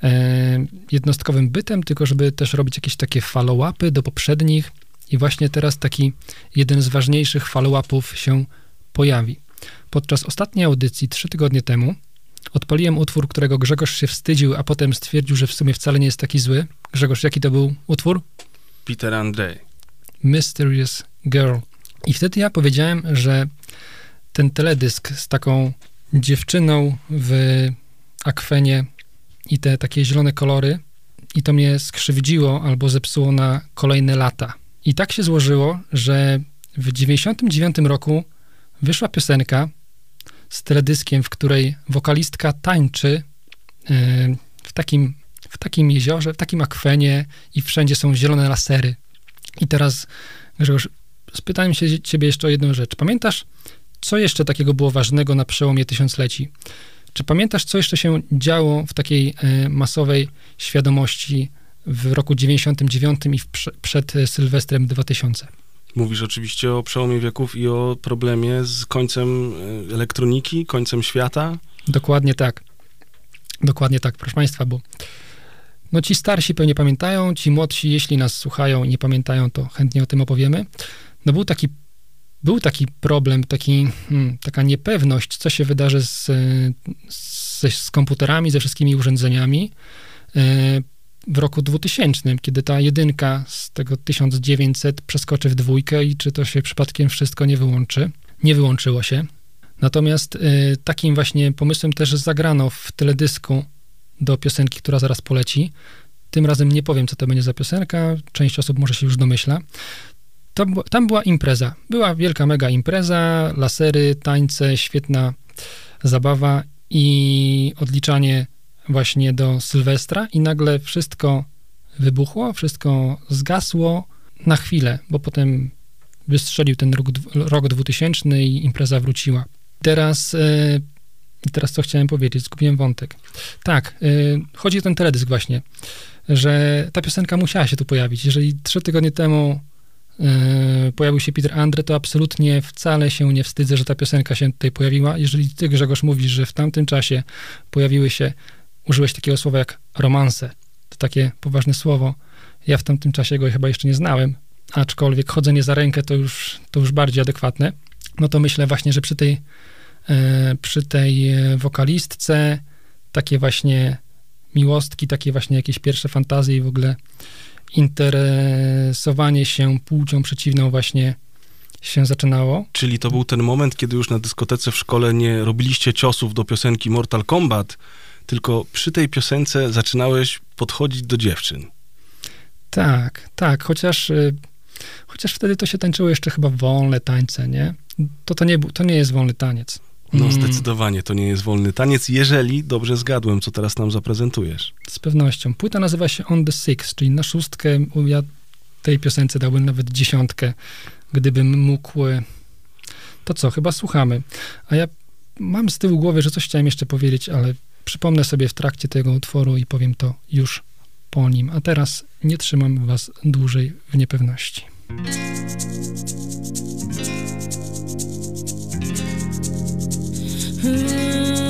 Speaker 4: e, jednostkowym bytem, tylko żeby też robić jakieś takie follow-upy do poprzednich i właśnie teraz taki jeden z ważniejszych follow-upów się pojawi. Podczas ostatniej audycji, trzy tygodnie temu, odpaliłem utwór, którego Grzegorz się wstydził, a potem stwierdził, że w sumie wcale nie jest taki zły. Grzegorz, jaki to był utwór?
Speaker 5: Peter Andre.
Speaker 4: Mysterious Girl. I wtedy ja powiedziałem, że ten teledysk z taką dziewczyną w akwenie i te takie zielone kolory, i to mnie skrzywdziło albo zepsuło na kolejne lata. I tak się złożyło, że w 99 roku wyszła piosenka z teledyskiem, w której wokalistka tańczy e, w takim, w takim jeziorze, w takim akwenie i wszędzie są zielone lasery. I teraz, Grzegorz, spytałem się ciebie jeszcze o jedną rzecz. Pamiętasz, co jeszcze takiego było ważnego na przełomie tysiącleci? Czy pamiętasz, co jeszcze się działo w takiej e, masowej świadomości w roku 99 i w, prze- przed e, Sylwestrem 2000?
Speaker 5: Mówisz oczywiście o przełomie wieków i o problemie z końcem e, elektroniki, końcem świata.
Speaker 4: Dokładnie tak. Dokładnie tak, proszę Państwa, bo no ci starsi pewnie pamiętają, ci młodsi, jeśli nas słuchają i nie pamiętają, to chętnie o tym opowiemy. No był taki, był taki problem, taki, hmm, taka niepewność, co się wydarzy z, z, z komputerami, ze wszystkimi urządzeniami e, w roku 2000, kiedy ta jedynka z tego 1900 przeskoczy w dwójkę i czy to się przypadkiem wszystko nie wyłączy. Nie wyłączyło się. Natomiast y, takim właśnie pomysłem też zagrano w teledysku do piosenki, która zaraz poleci. Tym razem nie powiem, co to będzie za piosenka. Część osób może się już domyśla. To, tam była impreza. Była wielka, mega impreza, lasery, tańce, świetna zabawa i odliczanie właśnie do Sylwestra i nagle wszystko wybuchło, wszystko zgasło na chwilę, bo potem wystrzelił ten rok, rok 2000 i impreza wróciła. Teraz, e, teraz co chciałem powiedzieć, zgubiłem wątek. Tak, e, chodzi o ten teledysk właśnie, że ta piosenka musiała się tu pojawić. Jeżeli trzy tygodnie temu e, pojawił się Peter Andre, to absolutnie wcale się nie wstydzę, że ta piosenka się tutaj pojawiła. Jeżeli ty, Grzegorz, mówisz, że w tamtym czasie pojawiły się, użyłeś takiego słowa jak romanse, to takie poważne słowo. Ja w tamtym czasie go chyba jeszcze nie znałem, aczkolwiek chodzenie za rękę to już, to już bardziej adekwatne. No to myślę właśnie, że przy tej, e, przy tej e, wokalistce takie właśnie miłostki, takie właśnie jakieś pierwsze fantazje i w ogóle interesowanie się płcią przeciwną właśnie się zaczynało.
Speaker 5: Czyli to był ten moment, kiedy już na dyskotece w szkole nie robiliście ciosów do piosenki Mortal Kombat, tylko przy tej piosence zaczynałeś podchodzić do dziewczyn.
Speaker 4: Tak, tak, chociaż, y, chociaż wtedy to się tańczyło jeszcze chyba wolne tańce, nie? To, to, nie, to nie jest wolny taniec.
Speaker 5: No
Speaker 4: Mm,
Speaker 5: zdecydowanie to nie jest wolny taniec, jeżeli dobrze zgadłem, co teraz nam zaprezentujesz.
Speaker 4: Z pewnością. Płyta nazywa się On the Six, czyli na szóstkę, ja tej piosence dałbym nawet dziesiątkę, gdybym mógł. y, To co, chyba słuchamy. A ja mam z tyłu głowy, że coś chciałem jeszcze powiedzieć, ale przypomnę sobie w trakcie tego utworu i powiem to już po nim. A teraz nie trzymam was dłużej w niepewności.
Speaker 7: Thank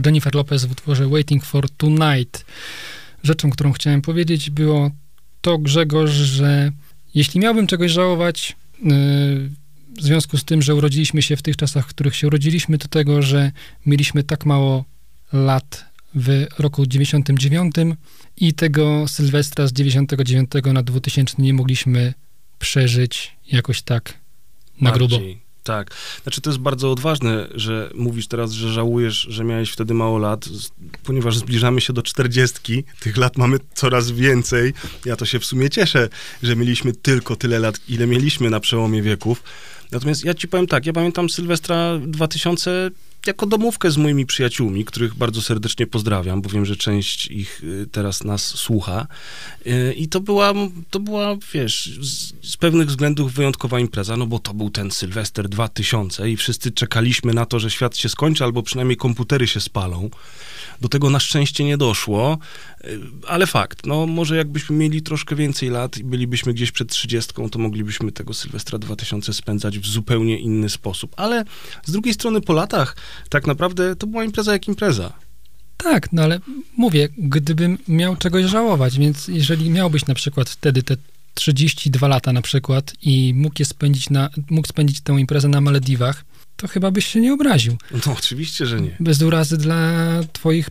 Speaker 4: była Jennifer Lopez w utworze Waiting for Tonight. Rzeczą, którą chciałem powiedzieć, było to, Grzegorz, że jeśli miałbym czegoś żałować, yy, w związku z tym, że urodziliśmy się w tych czasach, w których się urodziliśmy, to tego, że mieliśmy tak mało lat w roku 99 i tego Sylwestra z 99 na 2000 nie mogliśmy przeżyć jakoś tak na grubo.
Speaker 5: Tak. Znaczy to jest bardzo odważne, że mówisz teraz, że żałujesz, że miałeś wtedy mało lat, ponieważ zbliżamy się do czterdziestki, tych lat mamy coraz więcej. Ja to się w sumie cieszę, że mieliśmy tylko tyle lat, ile mieliśmy na przełomie wieków. Natomiast ja ci powiem tak, ja pamiętam Sylwestra 2000 jako domówkę z moimi przyjaciółmi, których bardzo serdecznie pozdrawiam, bo wiem, że część ich y, teraz nas słucha. Y, I to była, to była, wiesz, z, z pewnych względów wyjątkowa impreza, no bo to był ten Sylwester 2000 i wszyscy czekaliśmy na to, że świat się skończy, albo przynajmniej komputery się spalą. Do tego na szczęście nie doszło, y, ale fakt, no może jakbyśmy mieli troszkę więcej lat i bylibyśmy gdzieś przed 30, to moglibyśmy tego Sylwestra 2000 spędzać w zupełnie inny sposób. Ale z drugiej strony po latach tak naprawdę to była impreza jak impreza.
Speaker 4: Tak, no ale mówię, gdybym miał czegoś żałować, więc jeżeli miałbyś na przykład wtedy te 32 lata na przykład i mógł je spędzić na, mógł spędzić tę imprezę na Malediwach, to chyba byś się nie obraził.
Speaker 5: No oczywiście, że nie.
Speaker 4: Bez urazy dla twoich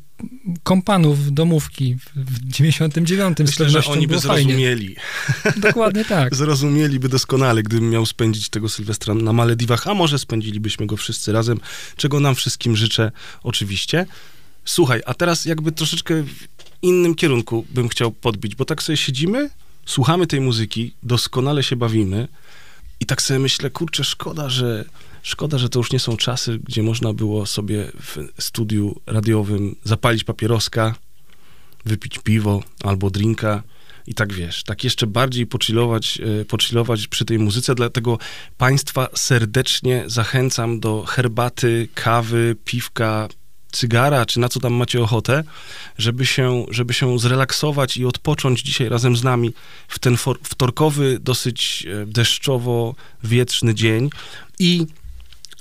Speaker 4: kompanów domówki w- w 99 z
Speaker 5: Myślę, że oni by
Speaker 4: fajnie.
Speaker 5: zrozumieli.
Speaker 4: Dokładnie tak.
Speaker 5: Zrozumieliby doskonale, gdybym miał spędzić tego Sylwestra na Malediwach, a może spędzilibyśmy go wszyscy razem, czego nam wszystkim życzę oczywiście. Słuchaj, a teraz jakby troszeczkę w innym kierunku bym chciał podbić, bo tak sobie siedzimy, słuchamy tej muzyki, doskonale się bawimy i tak sobie myślę, kurczę, szkoda, że szkoda, że to już nie są czasy, gdzie można było sobie w studiu radiowym zapalić papieroska, wypić piwo albo drinka i tak wiesz, tak jeszcze bardziej pochillować, e, pochillować przy tej muzyce, dlatego Państwa serdecznie zachęcam do herbaty, kawy, piwka, cygara, czy na co tam macie ochotę, żeby się, żeby się zrelaksować i odpocząć dzisiaj razem z nami w ten wtorkowy, dosyć e, deszczowo-wietrzny dzień. I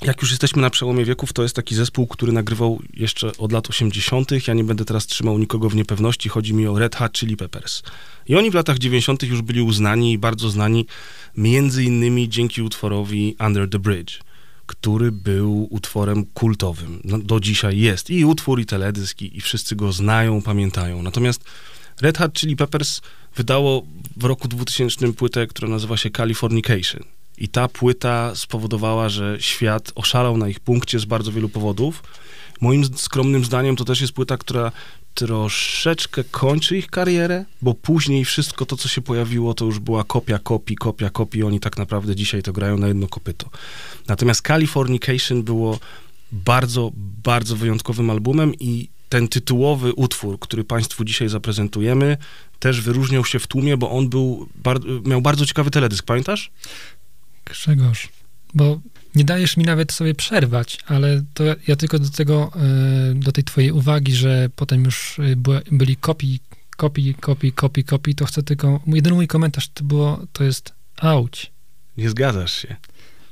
Speaker 5: jak już jesteśmy na przełomie wieków, to jest taki zespół, który nagrywał jeszcze od lat 80. Ja nie będę teraz trzymał nikogo w niepewności. Chodzi mi o Red Hot Chili Peppers. I oni w latach 90. już byli uznani i bardzo znani, między innymi dzięki utworowi Under the Bridge, który był utworem kultowym. No, do dzisiaj jest. I utwór, i teledysk, i, i wszyscy go znają, pamiętają. Natomiast Red Hot Chili Peppers wydało w roku 2000 płytę, która nazywa się Californication. I ta płyta spowodowała, że świat oszalał na ich punkcie z bardzo wielu powodów. Moim skromnym zdaniem to też jest płyta, która troszeczkę kończy ich karierę, bo później wszystko to, co się pojawiło, to już była kopia kopii, kopia kopii. Oni tak naprawdę dzisiaj to grają na jedno kopyto. Natomiast Californication było bardzo, bardzo wyjątkowym albumem i ten tytułowy utwór, który Państwu dzisiaj zaprezentujemy, też wyróżniał się w tłumie, bo on był, bar- miał bardzo ciekawy teledysk, pamiętasz?
Speaker 4: Grzegorz, bo nie dajesz mi nawet sobie przerwać, ale to ja, tylko do tego, e, do tej twojej uwagi, że potem już e, byli kopii, kopii, kopii, kopii, kopii, to chcę tylko, jedyny mój komentarz to było, to jest auć.
Speaker 5: Nie zgadzasz się.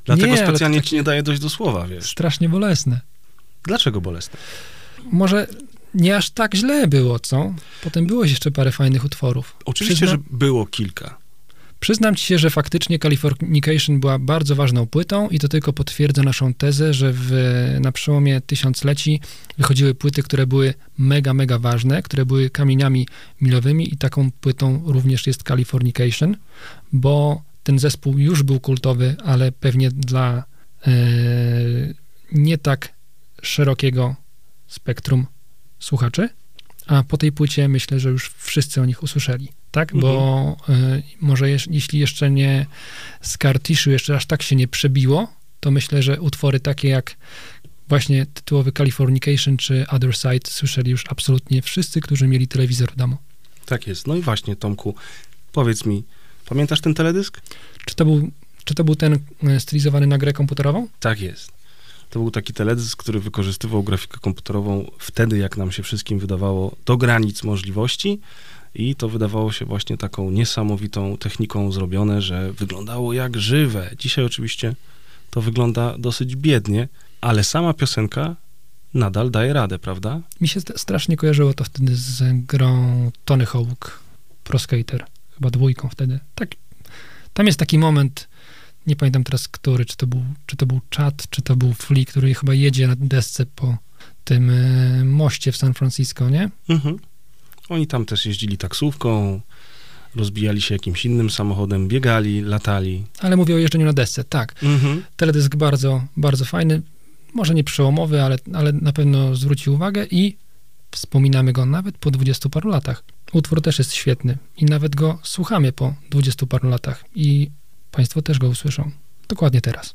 Speaker 5: Dlatego
Speaker 4: Nie,
Speaker 5: specjalnie
Speaker 4: takie-
Speaker 5: ci nie daję dojść do słowa, wiesz.
Speaker 4: Strasznie bolesne.
Speaker 5: Dlaczego bolesne?
Speaker 4: Może nie aż tak źle było, co? Potem było jeszcze parę fajnych utworów.
Speaker 5: Oczywiście,
Speaker 4: Przyzna-
Speaker 5: że było kilka.
Speaker 4: Przyznam ci się, że faktycznie Californication była bardzo ważną płytą i to tylko potwierdza naszą tezę, że w, na przełomie tysiącleci wychodziły płyty, które były mega, mega ważne, które były kamieniami milowymi i taką płytą również jest Californication, bo ten zespół już był kultowy, ale pewnie dla e, nie tak szerokiego spektrum słuchaczy, a po tej płycie myślę, że już wszyscy o nich usłyszeli, tak? Bo y, może jeż, jeśli jeszcze nie Scar Tissue jeszcze aż tak się nie przebiło, to myślę, że utwory takie jak właśnie tytułowy Californication czy Other Side słyszeli już absolutnie wszyscy, którzy mieli telewizor w domu.
Speaker 5: Tak jest. No i właśnie, Tomku, powiedz mi, pamiętasz ten teledysk?
Speaker 4: Czy to był, czy to był ten y, stylizowany na grę komputerową?
Speaker 5: Tak jest. To był taki teledysk, który wykorzystywał grafikę komputerową wtedy, jak nam się wszystkim wydawało, do granic możliwości. I to wydawało się właśnie taką niesamowitą techniką zrobione, że wyglądało jak żywe. Dzisiaj oczywiście to wygląda dosyć biednie, ale sama piosenka nadal daje radę, prawda?
Speaker 4: Mi się st- strasznie kojarzyło to wtedy z grą Tony Hawk Pro Skater, chyba dwójką wtedy. Tak, tam jest taki moment, nie pamiętam teraz który, czy to był, czy to był Chad, czy to był Flea, który chyba jedzie na desce po tym e, moście w San Francisco, nie?
Speaker 5: Mhm. Oni tam też jeździli taksówką, rozbijali się jakimś innym samochodem, biegali, latali.
Speaker 4: Ale mówię o jeżdżeniu na desce, tak.
Speaker 5: Mhm.
Speaker 4: Teledysk bardzo, bardzo fajny, może nie przełomowy, ale, ale na pewno zwrócił uwagę i wspominamy go nawet po dwudziestu paru latach. Utwór też jest świetny i nawet go słuchamy po dwudziestu paru latach i Państwo też go usłyszą. Dokładnie teraz.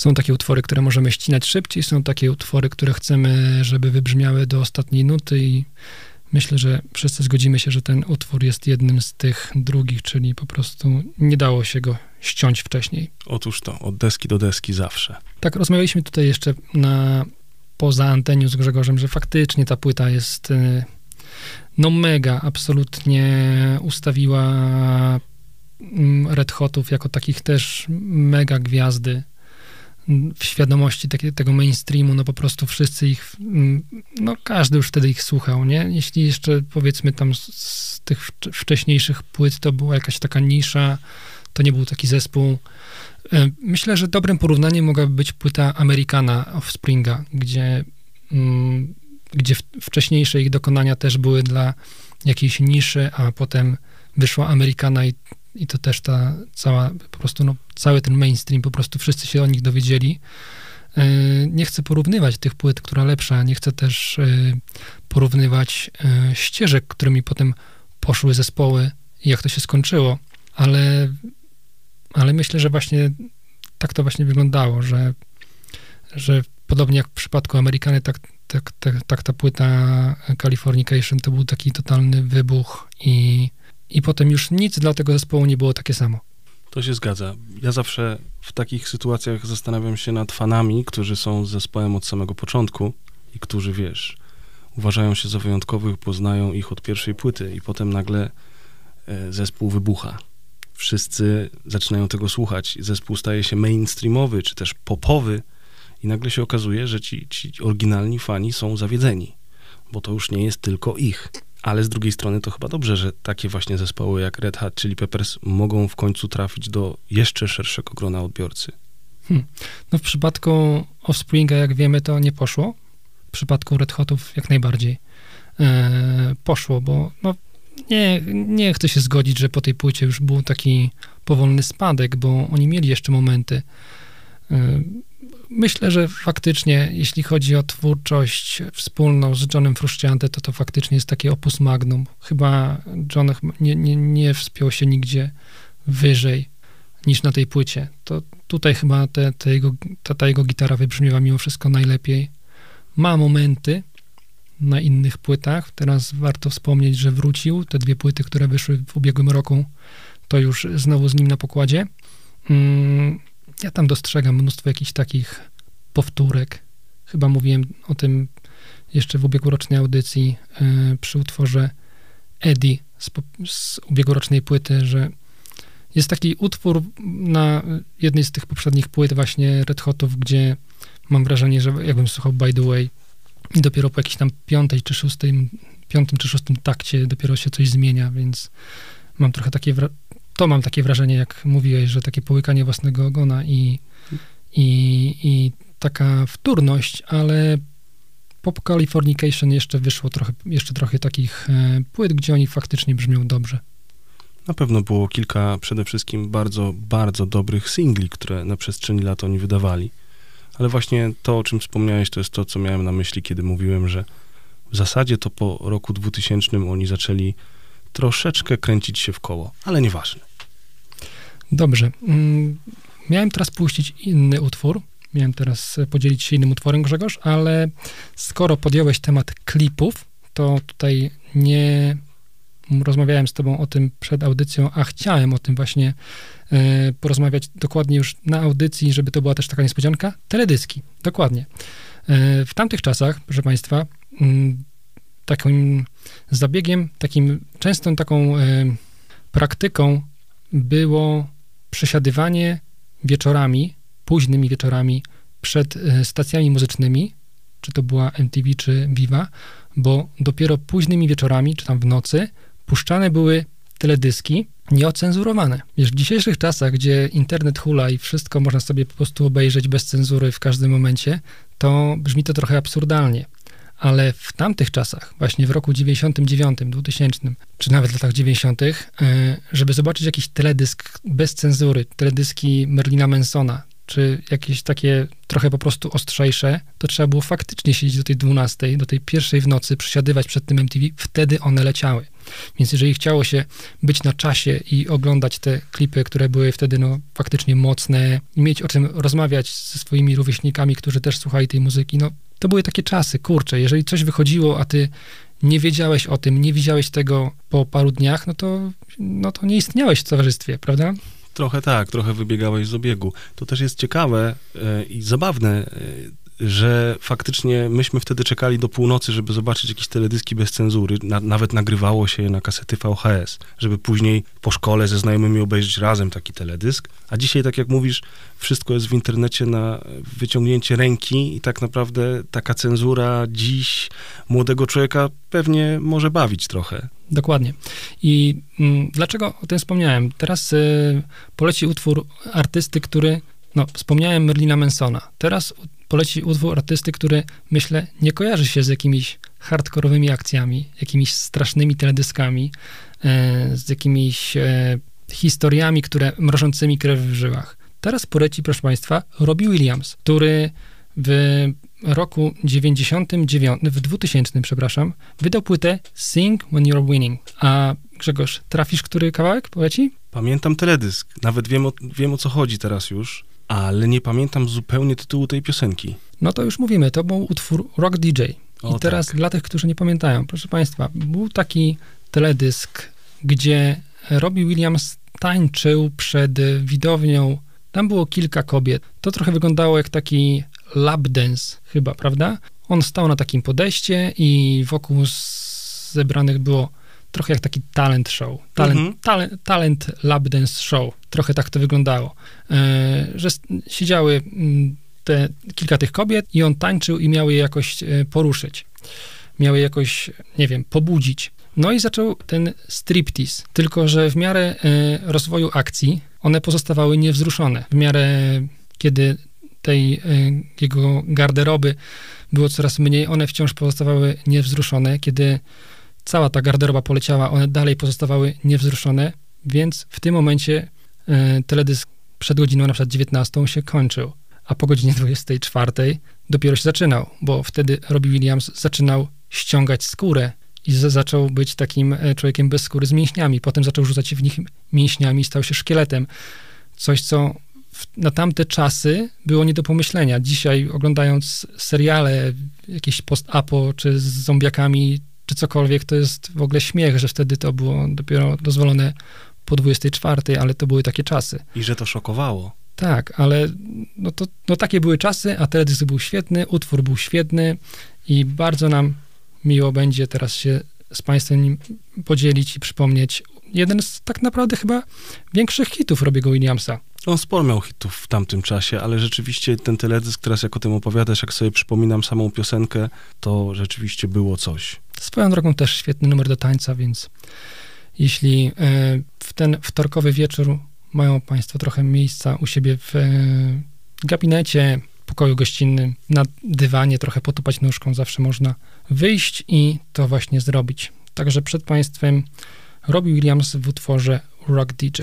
Speaker 4: Są takie utwory, które możemy ścinać szybciej, są takie utwory, które chcemy, żeby wybrzmiały do ostatniej nuty i myślę, że wszyscy zgodzimy się, że ten utwór jest jednym z tych drugich, czyli po prostu nie dało się go ściąć wcześniej.
Speaker 5: Otóż to, od deski do deski zawsze.
Speaker 4: Tak, rozmawialiśmy tutaj jeszcze na, poza antenią z Grzegorzem, że faktycznie ta płyta jest y, no mega, absolutnie ustawiła mm, Red Hotów jako takich też mega gwiazdy w świadomości tego mainstreamu, no po prostu wszyscy ich, mm, no każdy już wtedy ich słuchał, nie? Jeśli jeszcze powiedzmy tam z, z tych wcz- wcześniejszych płyt to była jakaś taka nisza, to nie był taki zespół. E, Myślę, że dobrym porównaniem mogłaby być płyta Amerykana Offspringa, gdzie, mm, gdzie wcześniejsze ich dokonania też były dla jakiejś niszy, a potem wyszła Amerykana i, i to też ta cała, po prostu no, cały ten mainstream, po prostu wszyscy się o nich dowiedzieli. E, Nie chcę porównywać tych płyt, która lepsza, nie chcę też e, porównywać e, ścieżek, którymi potem poszły zespoły i jak to się skończyło, ale ale myślę, że właśnie tak to właśnie wyglądało, że, że podobnie jak w przypadku Amerykany, tak, tak, tak, tak ta płyta Californication to był taki totalny wybuch i, i potem już nic dla tego zespołu nie było takie samo.
Speaker 5: To się zgadza. Ja zawsze w takich sytuacjach zastanawiam się nad fanami, którzy są z zespołem od samego początku i którzy, wiesz, uważają się za wyjątkowych, poznają ich od pierwszej płyty i potem nagle e, zespół wybucha. Wszyscy zaczynają tego słuchać. Zespół staje się mainstreamowy, czy też popowy i nagle się okazuje, że ci, ci oryginalni fani są zawiedzeni, bo to już nie jest tylko ich. Ale z drugiej strony to chyba dobrze, że takie właśnie zespoły jak Red Hot Chili Peppers mogą w końcu trafić do jeszcze szerszego grona odbiorcy.
Speaker 4: No w przypadku Offspringa, jak wiemy, to nie poszło. W przypadku Red Hotów jak najbardziej e, poszło, bo no, nie, nie chcę się zgodzić, że po tej płycie już był taki powolny spadek, bo oni mieli jeszcze momenty. E, Myślę, że faktycznie, jeśli chodzi o twórczość wspólną z Johnem Frusciante, to to faktycznie jest takie opus magnum. Chyba John nie, nie, nie wspiął się nigdzie wyżej niż na tej płycie. To tutaj chyba te, te jego, ta, ta jego gitara wybrzmiewa mimo wszystko najlepiej. Ma momenty na innych płytach. Teraz warto wspomnieć, że wrócił. Te dwie płyty, które wyszły w ubiegłym roku, to już znowu z nim na pokładzie. Mm, ja tam dostrzegam mnóstwo jakichś takich powtórek. Chyba mówiłem o tym jeszcze w ubiegłorocznej audycji y, przy utworze Eddie z, z ubiegłorocznej płyty, że jest taki utwór na jednej z tych poprzednich płyt właśnie Red Hotów, gdzie mam wrażenie, że jakbym słuchał By The Way i dopiero po jakiejś tam piątej czy szóstej, piątym czy szóstym takcie dopiero się coś zmienia, więc mam trochę takie, to mam takie wrażenie, jak mówiłeś, że takie połykanie własnego ogona i, i, i taka wtórność, ale Pop Californication jeszcze wyszło trochę, jeszcze trochę takich e, płyt, gdzie oni faktycznie brzmią dobrze.
Speaker 5: Na pewno było kilka przede wszystkim bardzo, bardzo dobrych singli, które na przestrzeni lat oni wydawali. Ale właśnie to, o czym wspomniałeś, to jest to, co miałem na myśli, kiedy mówiłem, że w zasadzie to po roku 2000 oni zaczęli troszeczkę kręcić się w koło, ale nieważne.
Speaker 4: Dobrze. Mm, Miałem teraz puścić inny utwór. Miałem teraz e, podzielić się innym utworem, Grzegorz, ale skoro podjąłeś temat klipów, to tutaj nie rozmawiałem z tobą o tym przed audycją, a chciałem o tym właśnie e, porozmawiać dokładnie już na audycji, żeby to była też taka niespodzianka. Teledyski, dokładnie. E, w tamtych czasach, proszę państwa, m, takim zabiegiem, takim częstą taką praktyką było przesiadywanie wieczorami, późnymi wieczorami przed e, stacjami muzycznymi, czy to była MTV, czy Viva, bo dopiero późnymi wieczorami, czy tam w nocy, puszczane były teledyski nieocenzurowane. Wiesz, w dzisiejszych czasach, gdzie internet hula i wszystko można sobie po prostu obejrzeć bez cenzury w każdym momencie, to brzmi to trochę absurdalnie. Ale w tamtych czasach, właśnie w roku 99, 2000, czy nawet w latach 90., e, żeby zobaczyć jakiś teledysk bez cenzury, teledyski Merlina Mansona, czy jakieś takie trochę po prostu ostrzejsze, to trzeba było faktycznie siedzieć do tej 12, do tej pierwszej w nocy, przysiadywać przed tym MTV, wtedy one leciały. Więc jeżeli chciało się być na czasie i oglądać te klipy, które były wtedy no, faktycznie mocne mieć o czym rozmawiać ze swoimi rówieśnikami, którzy też słuchali tej muzyki, no to były takie czasy, kurczę, jeżeli coś wychodziło, a ty nie wiedziałeś o tym, nie widziałeś tego po paru dniach, no to, no to nie istniałeś w towarzystwie, prawda?
Speaker 5: Trochę tak, trochę wybiegałeś z obiegu. To też jest ciekawe e, i zabawne, e, że faktycznie myśmy wtedy czekali do północy, żeby zobaczyć jakieś teledyski bez cenzury. Na, nawet nagrywało się je na kasety VHS, żeby później po szkole ze znajomymi obejrzeć razem taki teledysk. A dzisiaj, tak jak mówisz, wszystko jest w internecie na wyciągnięcie ręki i tak naprawdę taka cenzura dziś młodego człowieka pewnie może bawić trochę.
Speaker 4: Dokładnie. I mm, dlaczego o tym wspomniałem? Teraz y, poleci utwór artysty, który, no, wspomniałem Merlina Mansona. Teraz poleci utwór artysty, który, myślę, nie kojarzy się z jakimiś hardkorowymi akcjami, jakimiś strasznymi teledyskami, e, z jakimiś e, historiami, które mrożącymi krew w żyłach. Teraz poleci, proszę Państwa, Robbie Williams, który w roku 99, w 2000, przepraszam, wydał płytę Sing When You're Winning. A Grzegorz, trafisz, który kawałek poleci?
Speaker 5: Pamiętam teledysk, nawet wiem o, wiem o co chodzi teraz już, ale nie pamiętam zupełnie tytułu tej piosenki.
Speaker 4: No to już mówimy, to był utwór Rock DJ. I
Speaker 5: O,
Speaker 4: teraz
Speaker 5: tak.
Speaker 4: dla tych, którzy nie pamiętają, proszę Państwa, był taki teledysk, gdzie Robbie Williams tańczył przed widownią. Tam było kilka kobiet. To trochę wyglądało jak taki lap dance chyba, prawda? On stał na takim podejście i wokół zebranych było trochę jak taki talent show. Talent,
Speaker 5: Mhm.
Speaker 4: talent, talent lap dance show. Trochę tak to wyglądało. E, że siedziały mm, te, kilka tych kobiet i on tańczył i miał je jakoś e, poruszyć. Miał je jakoś, nie wiem, pobudzić. No i zaczął ten striptease. Tylko, że w miarę e, rozwoju akcji one pozostawały niewzruszone. W miarę, kiedy tej jego garderoby było coraz mniej, one wciąż pozostawały niewzruszone. Kiedy cała ta garderoba poleciała, one dalej pozostawały niewzruszone, więc w tym momencie teledysk przed godziną na przykład 19 się kończył, a po godzinie 24 dopiero się zaczynał, bo wtedy Robbie Williams zaczynał ściągać skórę i zaczął być takim e, człowiekiem bez skóry z mięśniami. Potem zaczął rzucać w nich mięśniami i stał się szkieletem. Coś, co w, na tamte czasy było nie do pomyślenia. Dzisiaj oglądając seriale, jakieś post-apo, czy z zombiakami, czy cokolwiek, to jest w ogóle śmiech, że wtedy to było dopiero dozwolone po 24, ale to były takie czasy.
Speaker 5: I że to szokowało.
Speaker 4: Tak, ale no to no takie były czasy, a teledysk był świetny, utwór był świetny i bardzo nam miło będzie teraz się z Państwem podzielić i przypomnieć jeden z tak naprawdę chyba większych hitów Robiego Williamsa.
Speaker 5: On sporo miał hitów w tamtym czasie, ale rzeczywiście ten teledysk, teraz jak o tym opowiadasz, jak sobie przypominam samą piosenkę, to rzeczywiście było coś.
Speaker 4: Swoją drogą też świetny numer do tańca, więc jeśli e, w ten wtorkowy wieczór mają Państwo trochę miejsca u siebie w e, gabinecie, pokoju gościnnym, na dywanie, trochę potupać nóżką, zawsze można wyjść i to właśnie zrobić. Także przed Państwem Robbie Williams w utworze Rock DJ.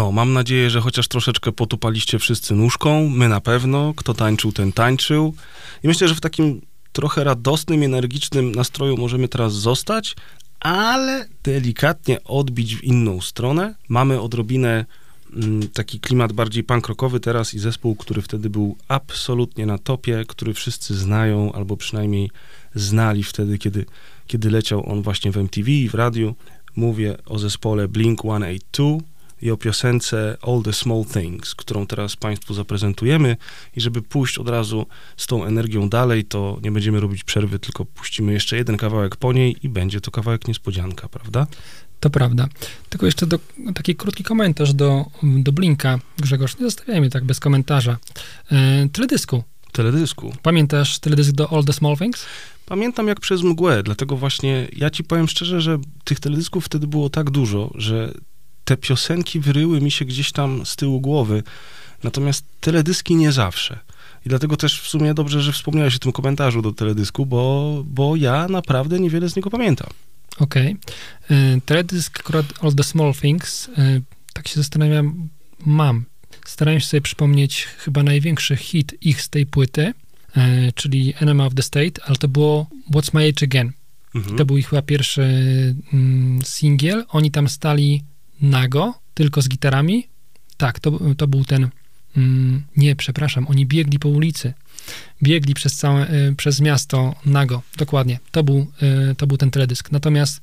Speaker 9: No,
Speaker 5: mam nadzieję, że chociaż troszeczkę potupaliście wszyscy nóżką. My na pewno. Kto tańczył, ten tańczył. I myślę, że w takim trochę radosnym, energicznym nastroju możemy teraz zostać, ale delikatnie odbić w inną stronę. Mamy odrobinę mm, taki klimat bardziej punk rockowy teraz i zespół, który wtedy był absolutnie na topie, który wszyscy znają, albo przynajmniej znali wtedy, kiedy, kiedy leciał on właśnie w MTV i w radiu. Mówię o zespole Blink-182 i o piosence All the Small Things, którą teraz Państwu zaprezentujemy. I żeby pójść od razu z tą energią dalej, to nie będziemy robić przerwy, tylko puścimy jeszcze jeden kawałek po niej i będzie to kawałek niespodzianka, prawda?
Speaker 4: To prawda. Tylko jeszcze do, taki krótki komentarz do, do Blinka, Grzegorz. Nie zostawiajmy tak bez komentarza. E, teledysku.
Speaker 5: Teledysku.
Speaker 4: Pamiętasz teledysk do All the Small Things?
Speaker 5: Pamiętam jak przez mgłę, dlatego właśnie ja ci powiem szczerze, że tych teledysków wtedy było tak dużo, że te piosenki wyryły mi się gdzieś tam z tyłu głowy, natomiast teledyski nie zawsze. I dlatego też w sumie dobrze, że wspomniałeś o tym komentarzu do teledysku, bo, bo ja naprawdę niewiele z niego pamiętam.
Speaker 4: Okej. Okay. Teledysk akurat All the Small Things, y, tak się zastanawiam, mam. Starałem się sobie przypomnieć chyba największy hit ich z tej płyty, e, czyli Enema of the State, ale to było What's My Age Again.
Speaker 5: Mhm.
Speaker 4: To był ich chyba pierwszy mm, singiel. Oni tam stali nago, tylko z gitarami. Tak, to, to był ten. Mm, nie, przepraszam, oni biegli po ulicy. Biegli przez całe, y, przez miasto nago, dokładnie. To był, y, to był ten teledysk. Natomiast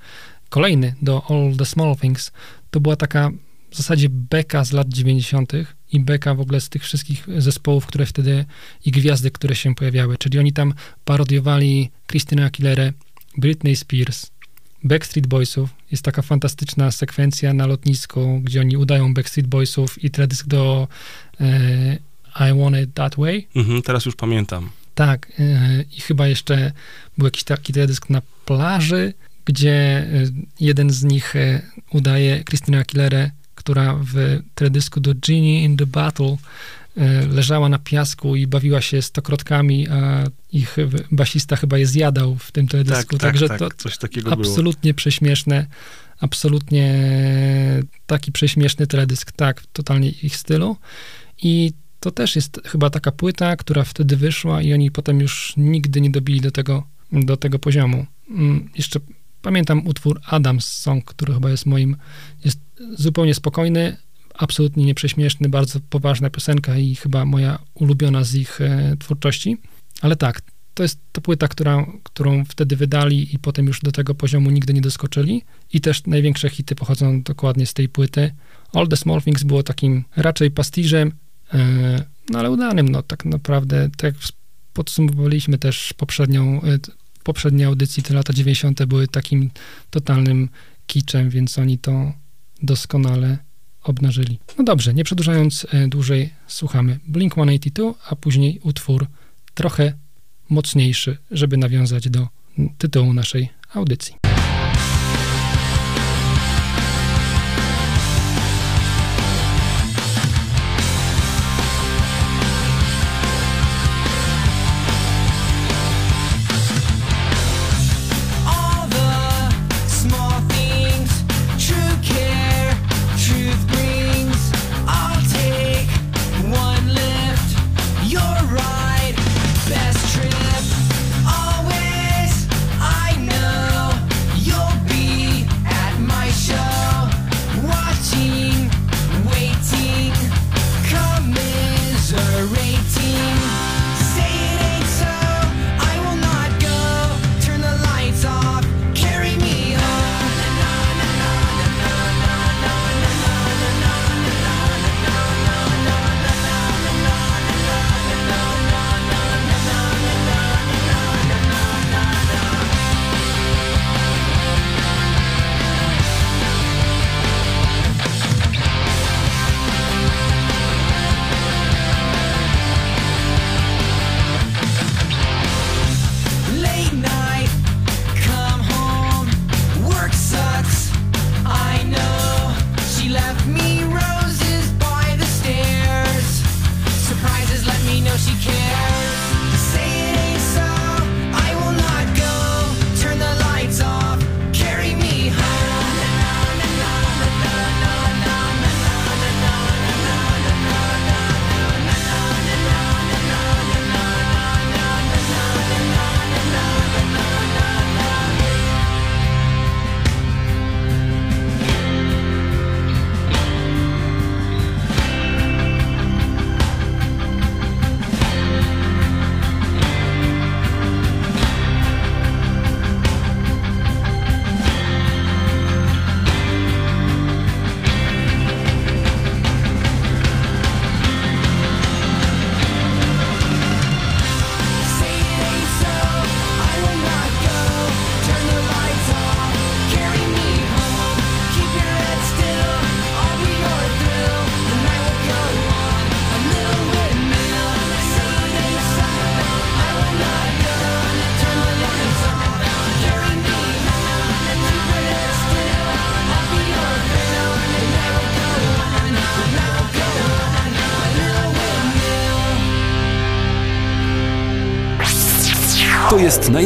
Speaker 4: kolejny do All the Small Things to była taka w zasadzie beka z lat 90. i beka w ogóle z tych wszystkich zespołów, które wtedy i gwiazdy, które się pojawiały. Czyli oni tam parodiowali Christina Aguilera, Britney Spears, Backstreet Boysów. Jest taka fantastyczna sekwencja na lotnisku, gdzie oni udają Backstreet Boysów i teledysk do e, I Want It That Way.
Speaker 5: Mhm, teraz już pamiętam.
Speaker 4: Tak, e, i chyba jeszcze był jakiś taki teledysk na plaży, gdzie e, jeden z nich e, udaje Christina Aguilera, która w teledysku do Genie in the Battle leżała na piasku i bawiła się stokrotkami, a ich basista chyba je zjadał w tym teledysku.
Speaker 5: Tak, tak,
Speaker 4: Także
Speaker 5: tak,
Speaker 4: to
Speaker 5: coś takiego było.
Speaker 4: absolutnie prześmieszne, absolutnie taki prześmieszny teledysk, tak, totalnie ich stylu. I to też jest chyba taka płyta, która wtedy wyszła i oni potem już nigdy nie dobili do tego, do tego poziomu. Mm, Jeszcze pamiętam utwór Adams Song, który chyba jest moim, jest zupełnie spokojny, absolutnie nieprześmieszny, bardzo poważna piosenka i chyba moja ulubiona z ich e, twórczości. Ale tak, to jest to płyta, która, którą wtedy wydali i potem już do tego poziomu nigdy nie doskoczyli. I też największe hity pochodzą dokładnie z tej płyty. All the Small Things było takim raczej pastiżem, e, no ale udanym, no tak naprawdę, tak jak podsumowaliśmy też poprzednią, e, t- w poprzedniej audycji, te lata 90. były takim totalnym kiczem, więc oni to doskonale obnażyli. No dobrze, nie przedłużając e, dłużej, słuchamy Blink-182, a później utwór trochę mocniejszy, żeby nawiązać do tytułu naszej audycji.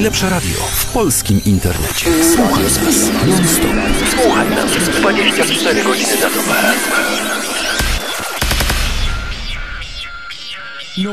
Speaker 10: Najlepsze radio w polskim internecie. Słuchaj nas non. Słuchaj nas 24 godziny na dobę.
Speaker 11: No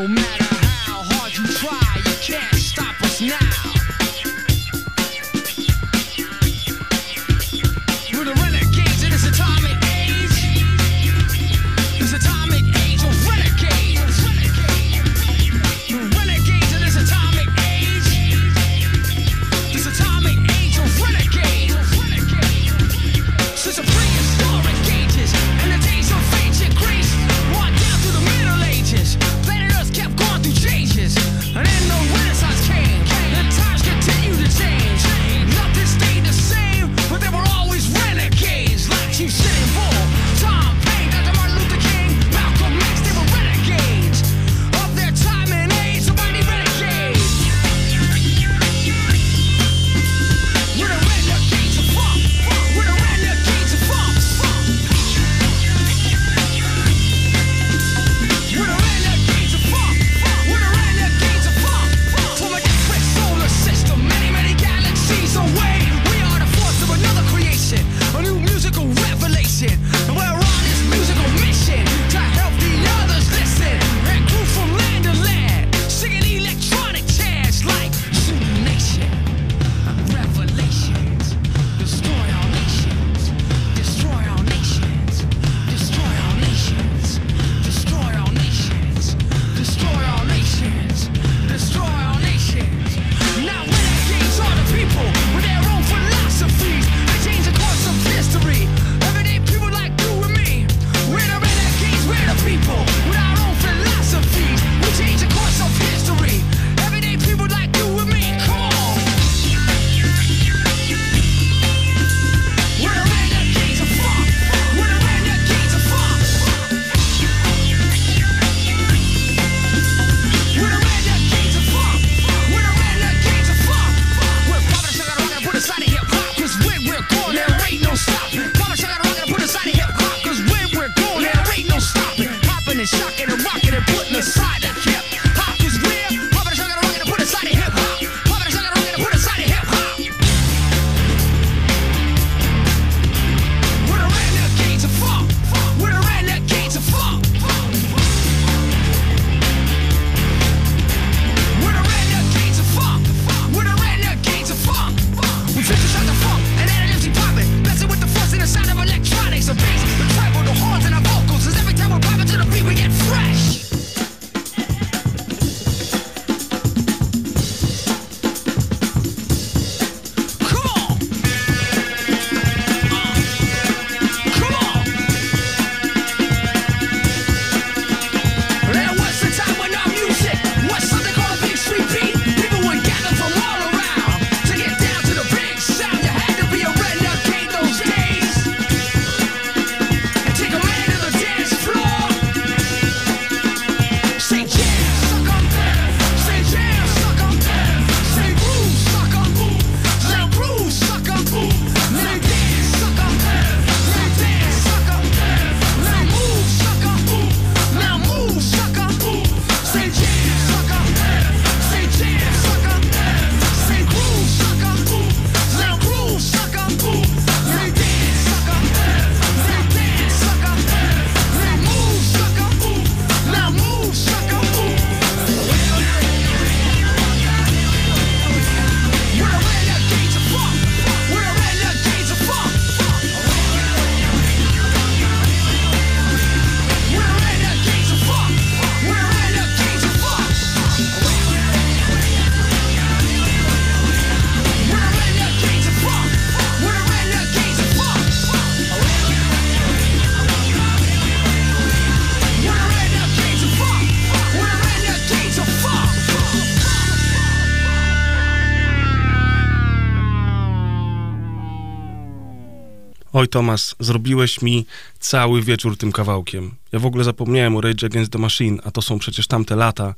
Speaker 5: Oj, Tomas, zrobiłeś mi cały wieczór tym kawałkiem. Ja w ogóle zapomniałem o Rage Against the Machine, a to są przecież tamte lata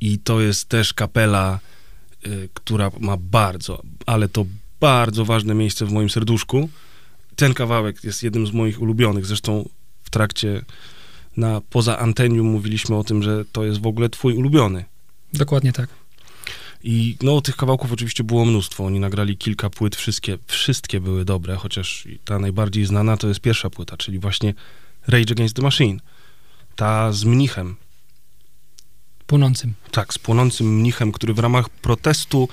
Speaker 5: i to jest też kapela, y, która ma bardzo, ale to bardzo ważne miejsce w moim serduszku. Ten kawałek jest jednym z moich ulubionych. Zresztą w trakcie na poza antenium mówiliśmy o tym, że to jest w ogóle twój ulubiony.
Speaker 4: Dokładnie tak.
Speaker 5: I no, tych kawałków oczywiście było mnóstwo. Oni nagrali kilka płyt, wszystkie, wszystkie były dobre, chociaż ta najbardziej znana to jest pierwsza płyta, czyli właśnie Rage Against the Machine. Ta z mnichem,
Speaker 4: Płonącym.
Speaker 5: tak, z płonącym mnichem, który w ramach protestu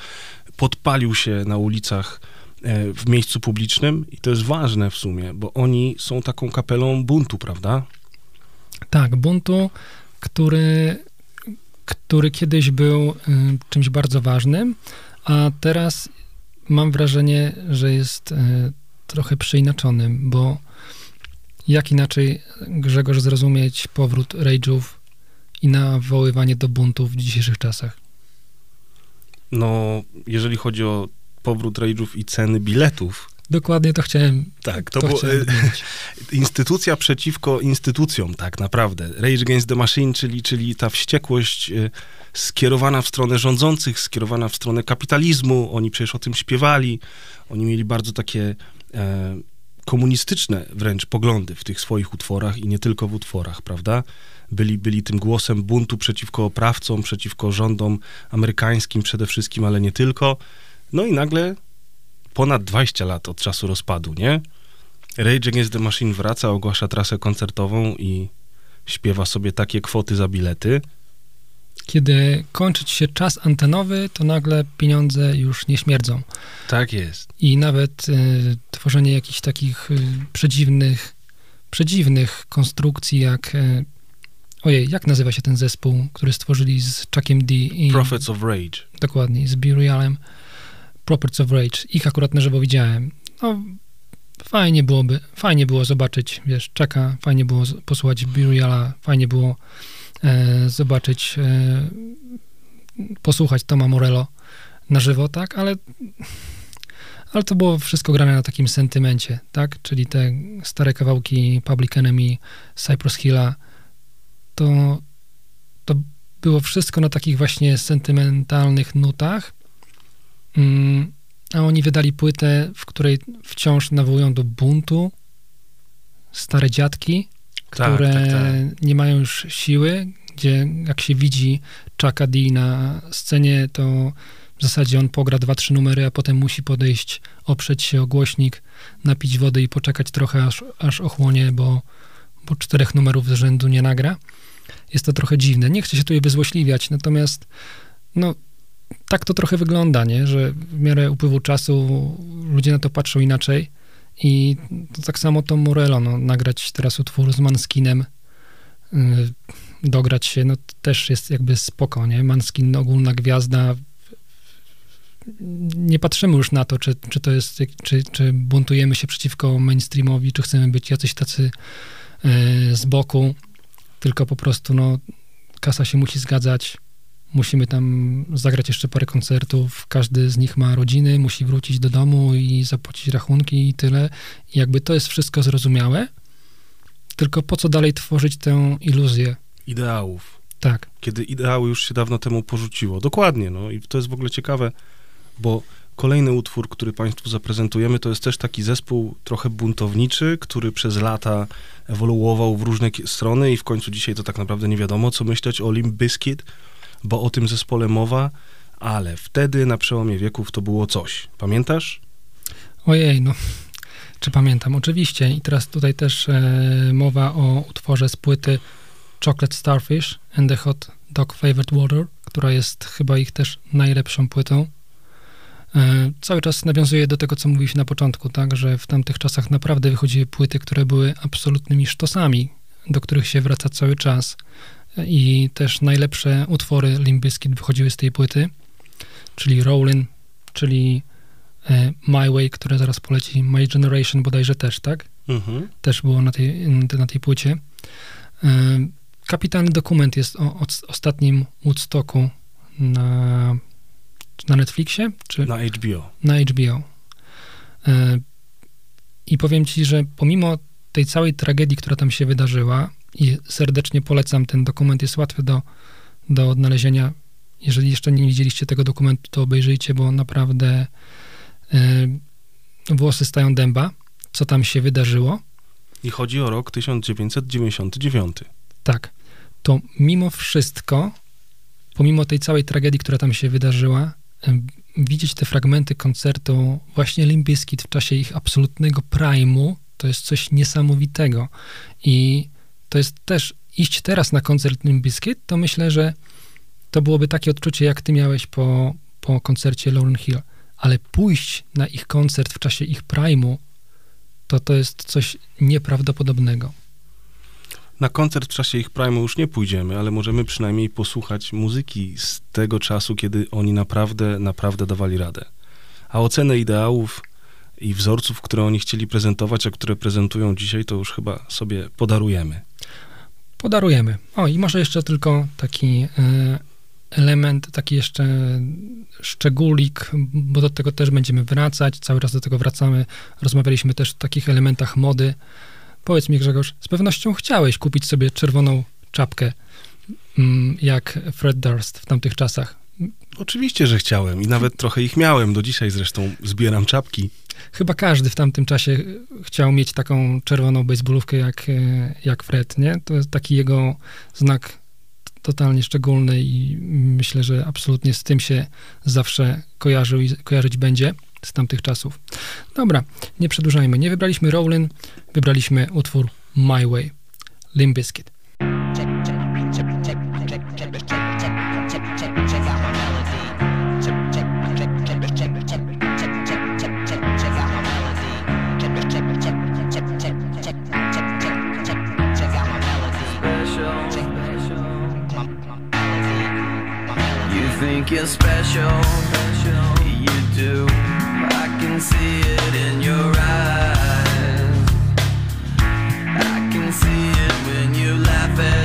Speaker 5: podpalił się na ulicach e, w miejscu publicznym i to jest ważne w sumie, bo oni są taką kapelą buntu, prawda?
Speaker 4: Tak, buntu, który, który kiedyś był y, czymś bardzo ważnym, a teraz mam wrażenie, że jest y, trochę przeinaczonym, bo jak inaczej, Grzegorz, zrozumieć powrót rage'ów i nawoływanie do buntu w dzisiejszych czasach?
Speaker 5: No, jeżeli chodzi o powrót rage'ów i ceny biletów,
Speaker 4: Dokładnie to chciałem.
Speaker 5: tak, to,
Speaker 4: to
Speaker 5: było e, instytucja przeciwko instytucjom, tak naprawdę. Rage Against the Machine, czyli, czyli ta wściekłość e, skierowana w stronę rządzących, skierowana w stronę kapitalizmu. Oni przecież o tym śpiewali. Oni mieli bardzo takie e, komunistyczne wręcz poglądy w tych swoich utworach i nie tylko w utworach, prawda? Byli, byli tym głosem buntu przeciwko oprawcom, przeciwko rządom amerykańskim przede wszystkim, ale nie tylko. No i nagle ponad 20 lat od czasu rozpadu, nie? Rage Against the Machine wraca, ogłasza trasę koncertową i śpiewa sobie takie kwoty za bilety.
Speaker 4: Kiedy kończyć się czas antenowy, to nagle pieniądze już nie śmierdzą.
Speaker 5: Tak jest.
Speaker 4: I nawet y, tworzenie jakichś takich y, przedziwnych, przedziwnych konstrukcji, jak. Y, ojej, jak nazywa się ten zespół, który stworzyli z Chuckiem D i.
Speaker 5: Prophets of Rage.
Speaker 4: Dokładnie, z Burialem. Prophets of Rage. Ich akurat na żywo widziałem. No, fajnie byłoby, fajnie było zobaczyć, wiesz, Chucka, fajnie było posłuchać Buriala, fajnie było e, zobaczyć, e, posłuchać Toma Morello na żywo, tak, ale ale to było wszystko grane na takim sentymencie, tak? Czyli te stare kawałki Public Enemy, Cypress Hilla, to, to było wszystko na takich właśnie sentymentalnych nutach. Mm, a oni wydali płytę, w której wciąż nawołują do buntu. Stare dziadki,
Speaker 5: Tak,
Speaker 4: które
Speaker 5: tak, tak.
Speaker 4: nie mają już siły, gdzie jak się widzi Chucka D na scenie, to w zasadzie on pogra dwa, trzy numery, a potem musi podejść, oprzeć się o głośnik, napić wody i poczekać trochę, aż, aż ochłonie, bo, bo czterech numerów z rzędu nie nagra. Jest to trochę dziwne. Nie chcę się tutaj wyzłośliwiać, natomiast no, tak to trochę wygląda, nie? że w miarę upływu czasu ludzie na to patrzą inaczej i to tak samo to Morello, no, nagrać teraz utwór z Manskinem, yy, dograć się, no też jest jakby spoko, nie? Manskin, ogólna gwiazda, nie patrzymy już na to, czy, czy to jest, czy, czy buntujemy się przeciwko mainstreamowi, czy chcemy być jacyś tacy yy, z boku, tylko po prostu, no, kasa się musi zgadzać, musimy tam zagrać jeszcze parę koncertów, każdy z nich ma rodziny, musi wrócić do domu i zapłacić rachunki i tyle. I jakby to jest wszystko zrozumiałe, tylko po co dalej tworzyć tę iluzję?
Speaker 5: Ideałów.
Speaker 4: Tak.
Speaker 5: Kiedy ideały już się dawno temu porzuciło. Dokładnie, no i to jest w ogóle ciekawe, bo kolejny utwór, który Państwu zaprezentujemy, to jest też taki zespół trochę buntowniczy, który przez lata ewoluował w różne strony i w końcu dzisiaj to tak naprawdę nie wiadomo, co myśleć o Limp Bizkit, bo o tym zespole mowa, ale wtedy na przełomie wieków to było coś. Pamiętasz?
Speaker 4: Ojej, no, czy pamiętam? Oczywiście. I teraz tutaj też e, mowa o utworze z płyty Chocolate Starfish and the Hot Dog Favorite Water, która jest chyba ich też najlepszą płytą. E, cały czas nawiązuje do tego, co mówiliśmy na początku, tak, że w tamtych czasach naprawdę wychodziły płyty, które były absolutnymi sztosami, do których się wraca cały czas. I też najlepsze utwory Limp Bizkit wychodziły z tej płyty, czyli Rollin', czyli e, My Way, które zaraz poleci, My Generation bodajże też, tak?
Speaker 5: Mhm.
Speaker 4: Też było na tej, na tej płycie. E, Kapitalny dokument jest o, o ostatnim Woodstocku na, na Netflixie, czy
Speaker 5: Na HBO.
Speaker 4: na HBO. E, I powiem ci, że pomimo tej całej tragedii, która tam się wydarzyła, i serdecznie polecam, ten dokument jest łatwy do, do odnalezienia. Jeżeli jeszcze nie widzieliście tego dokumentu, to obejrzyjcie, bo naprawdę e, włosy stają dęba, co tam się wydarzyło.
Speaker 5: I chodzi o rok 1999.
Speaker 4: Tak, to mimo wszystko pomimo tej całej tragedii, która tam się wydarzyła, em, widzieć te fragmenty koncertu właśnie Limp Bizkit w czasie ich absolutnego prime'u, to jest coś niesamowitego. I to jest też, iść teraz na koncert Limp Bizkit, to myślę, że to byłoby takie odczucie, jak ty miałeś po, po koncercie Lauryn Hill. Ale pójść na ich koncert w czasie ich prime'u, to to jest coś nieprawdopodobnego.
Speaker 5: Na koncert w czasie ich prime już nie pójdziemy, ale możemy przynajmniej posłuchać muzyki z tego czasu, kiedy oni naprawdę, naprawdę dawali radę. A ocenę ideałów i wzorców, które oni chcieli prezentować, a które prezentują dzisiaj, to już chyba sobie podarujemy.
Speaker 4: Podarujemy. O, i może jeszcze tylko taki e, element, taki jeszcze szczególik, bo do tego też będziemy wracać, cały czas do tego wracamy. Rozmawialiśmy też o takich elementach mody. Powiedz mi, Grzegorz, z pewnością chciałeś kupić sobie czerwoną czapkę, mm, jak Fred Durst w tamtych czasach.
Speaker 5: Oczywiście, że chciałem i nawet trochę ich miałem. Do dzisiaj zresztą zbieram czapki.
Speaker 4: Chyba każdy w tamtym czasie chciał mieć taką czerwoną baseballówkę jak, e, jak Fred, nie? To jest taki jego znak totalnie szczególny i myślę, że absolutnie z tym się zawsze kojarzył i kojarzyć będzie z tamtych czasów. Dobra, nie przedłużajmy. Nie wybraliśmy Rowlin, wybraliśmy utwór My Way, Limp Bizkit.
Speaker 9: Think you're special, you do. I can see it in your eyes. I can see it when you laugh at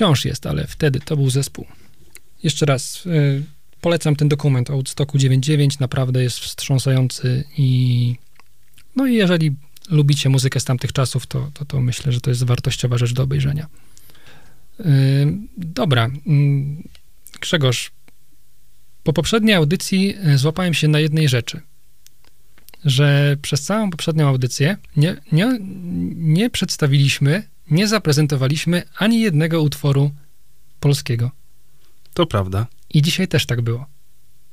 Speaker 4: Wciąż jest, ale wtedy to był zespół. Jeszcze raz y, polecam ten dokument o Woodstocku 9.9, naprawdę jest wstrząsający i no i jeżeli lubicie muzykę z tamtych czasów, to, to, to myślę, że to jest wartościowa rzecz do obejrzenia. Y, dobra, mm, Grzegorz, po poprzedniej audycji y, złapałem się na jednej rzeczy, że przez całą poprzednią audycję nie, nie, nie przedstawiliśmy, nie zaprezentowaliśmy ani jednego utworu polskiego.
Speaker 5: To prawda.
Speaker 4: I dzisiaj też tak było.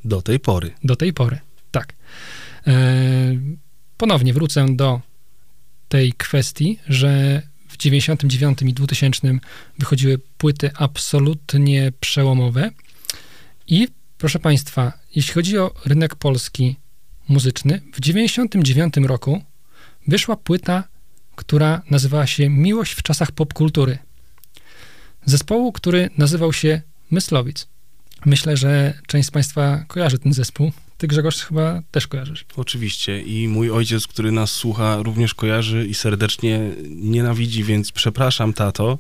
Speaker 5: Do tej pory.
Speaker 4: Do tej pory, tak. E, ponownie wrócę do tej kwestii, że w 99 i 2000 wychodziły płyty absolutnie przełomowe i proszę Państwa, jeśli chodzi o rynek polski muzyczny, w 99 roku wyszła płyta, która nazywała się Miłość w czasach popkultury. Zespołu, który nazywał się Myslowic. Myślę, że część z Państwa kojarzy ten zespół. Ty, Grzegorz, chyba też kojarzysz.
Speaker 5: Oczywiście. I mój ojciec, który nas słucha, również kojarzy i serdecznie nienawidzi, więc przepraszam, tato.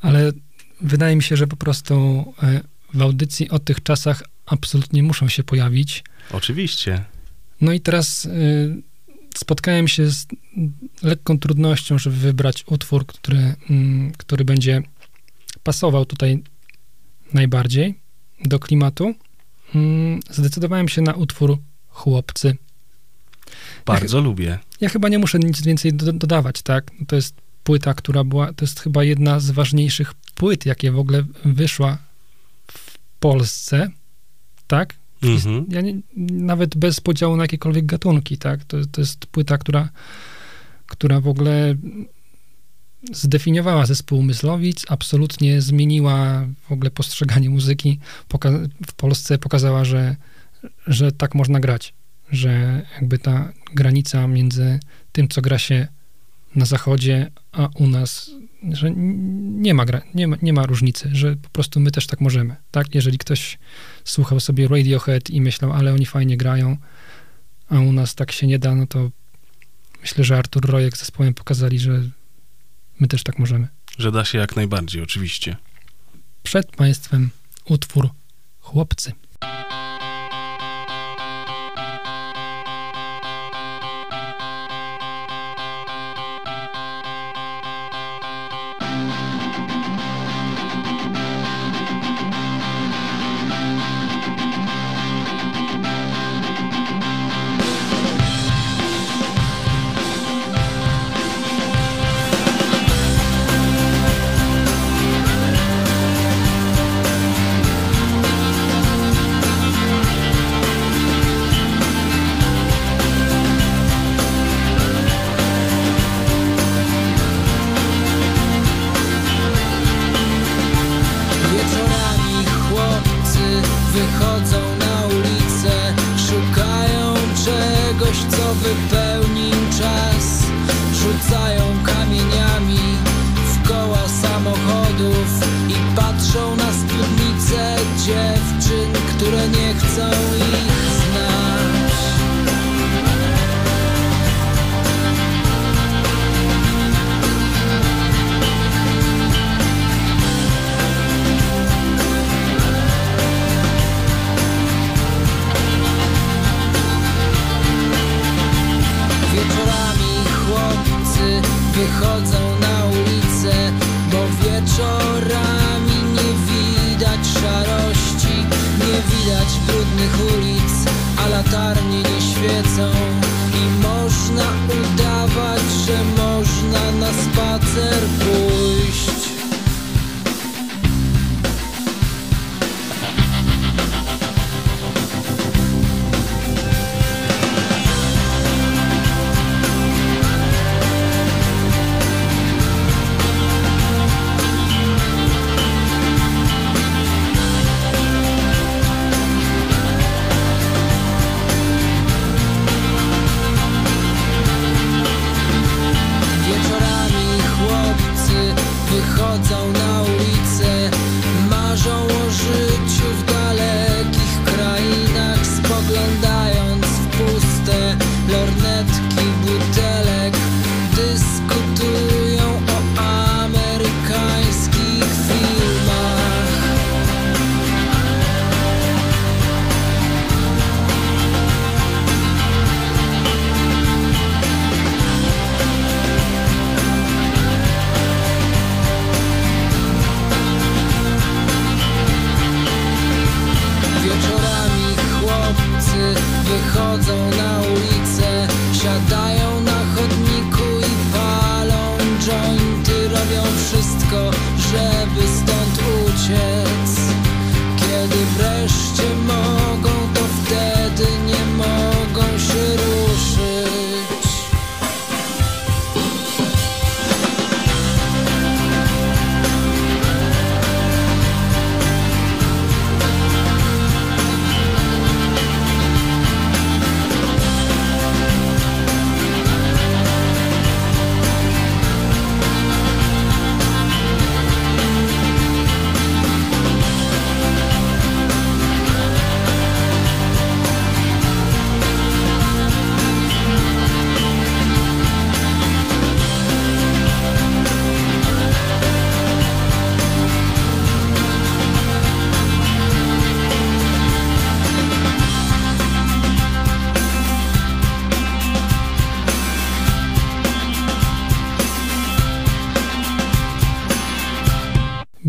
Speaker 4: Ale wydaje mi się, że po prostu e, w audycji o tych czasach absolutnie muszą się pojawić.
Speaker 5: Oczywiście.
Speaker 4: No i teraz y, spotkałem się z lekką trudnością, żeby wybrać utwór, który, mm, który będzie pasował tutaj najbardziej do klimatu. Mm, Zdecydowałem się na utwór Chłopcy.
Speaker 5: Bardzo lubię.
Speaker 4: Ja chyba nie muszę nic więcej do, dodawać, tak? To jest płyta, która była, to jest chyba jedna z ważniejszych płyt, jakie w ogóle wyszła w Polsce, tak?
Speaker 5: Mhm.
Speaker 4: Ja nie, nawet bez podziału na jakiekolwiek gatunki, tak? To, to jest płyta, która, która w ogóle zdefiniowała zespół Myslowic, absolutnie zmieniła w ogóle postrzeganie muzyki poka- w Polsce, pokazała, że, że tak można grać, że jakby ta granica między tym, co gra się na zachodzie, a u nas, że nie ma, gra, nie ma, nie ma różnicy, że po prostu my też tak możemy, tak? Jeżeli ktoś słuchał sobie Radiohead i myślał, ale oni fajnie grają, a u nas tak się nie da, no to myślę, że Artur Rojek z zespołem pokazali, że my też tak możemy.
Speaker 5: Że da się jak najbardziej, oczywiście.
Speaker 4: Przed Państwem utwór Chłopcy.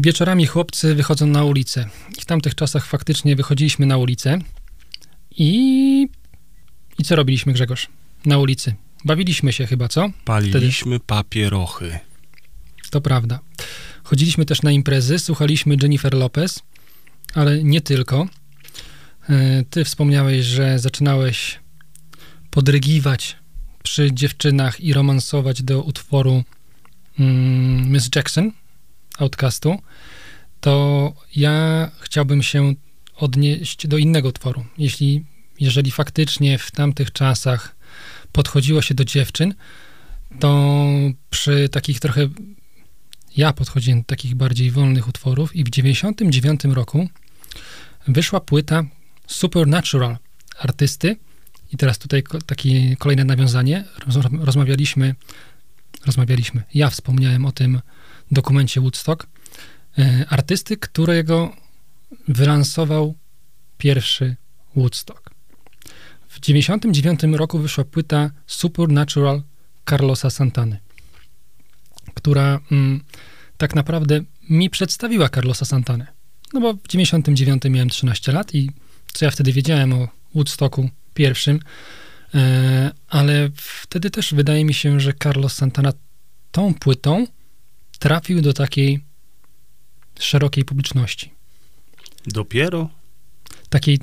Speaker 12: Wieczorami chłopcy wychodzą na ulicę. I
Speaker 4: w tamtych czasach faktycznie wychodziliśmy na ulicę. I. I co robiliśmy, Grzegorz? Na ulicy. Bawiliśmy się chyba, co?
Speaker 5: Paliliśmy papierochy.
Speaker 4: To prawda. Chodziliśmy też na imprezy, słuchaliśmy Jennifer Lopez, ale nie tylko. E, Ty wspomniałeś, że zaczynałeś podrygiwać przy dziewczynach i romansować do utworu mm, Miss Jackson, Outcastu. To ja chciałbym się odnieść do innego utworu. Jeśli, jeżeli faktycznie w tamtych czasach podchodziło się do dziewczyn, to przy takich trochę ja podchodziłem do takich bardziej wolnych utworów i w 99 roku wyszła płyta Supernatural artysty i teraz tutaj ko- takie kolejne nawiązanie. Roz, rozmawialiśmy, rozmawialiśmy, ja wspomniałem o tym dokumencie Woodstock, e, artysty, którego wylansował pierwszy Woodstock. W 99 roku wyszła płyta Supernatural Carlosa Santany, która mm, tak naprawdę mi przedstawiła Carlosa Santanę. No bo w 99 miałem 13 lat i co ja wtedy wiedziałem o Woodstocku pierwszym, e, ale wtedy też wydaje mi się, że Carlos Santana tą płytą trafił do takiej szerokiej publiczności.
Speaker 5: Dopiero?
Speaker 4: Takiej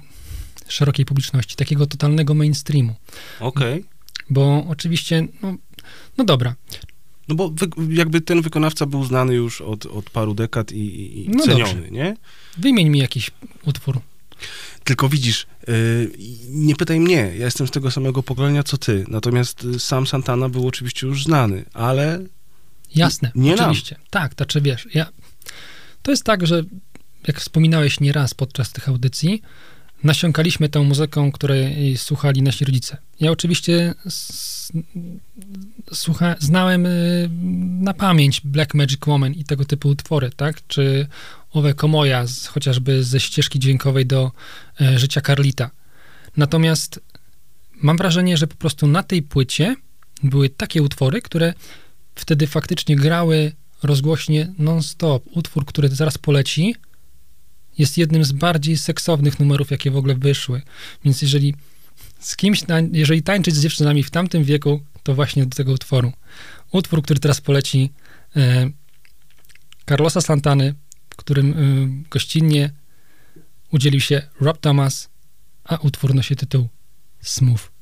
Speaker 4: szerokiej publiczności, takiego totalnego mainstreamu.
Speaker 5: Okej.
Speaker 4: Bo oczywiście, no, no dobra,
Speaker 5: No bo wy, jakby ten wykonawca był znany już od, od paru dekad i, i i
Speaker 4: No
Speaker 5: ceniony,
Speaker 4: dobrze.
Speaker 5: nie?
Speaker 4: wymień mi jakiś utwór.
Speaker 5: Tylko widzisz, y, nie pytaj mnie, ja jestem z tego samego pokolenia co ty, natomiast y, sam Santana był oczywiście już znany, ale
Speaker 4: Jasne,
Speaker 5: Nie nam.
Speaker 4: oczywiście. Tak, to czy wiesz, ja, to jest tak, że jak wspominałeś nieraz podczas tych audycji, nasiąkaliśmy tą muzyką, której słuchali nasi rodzice. Ja oczywiście s, słucha, znałem y, na pamięć Black Magic Woman i tego typu utwory, tak? Czy Owe Komoja, z, chociażby ze ścieżki dźwiękowej do e, Życia Karlita. Natomiast mam wrażenie, że po prostu na tej płycie były takie utwory, które wtedy faktycznie grały rozgłośnie non-stop. Utwór, który zaraz poleci, jest jednym z bardziej seksownych numerów, jakie w ogóle wyszły. Więc jeżeli z kimś, jeżeli tańczyć z dziewczynami w tamtym wieku, to właśnie do tego utworu. Utwór, który teraz poleci e, Carlosa Santany, którym e, gościnnie udzielił się Rob Thomas, a utwór nosi tytuł Smooth.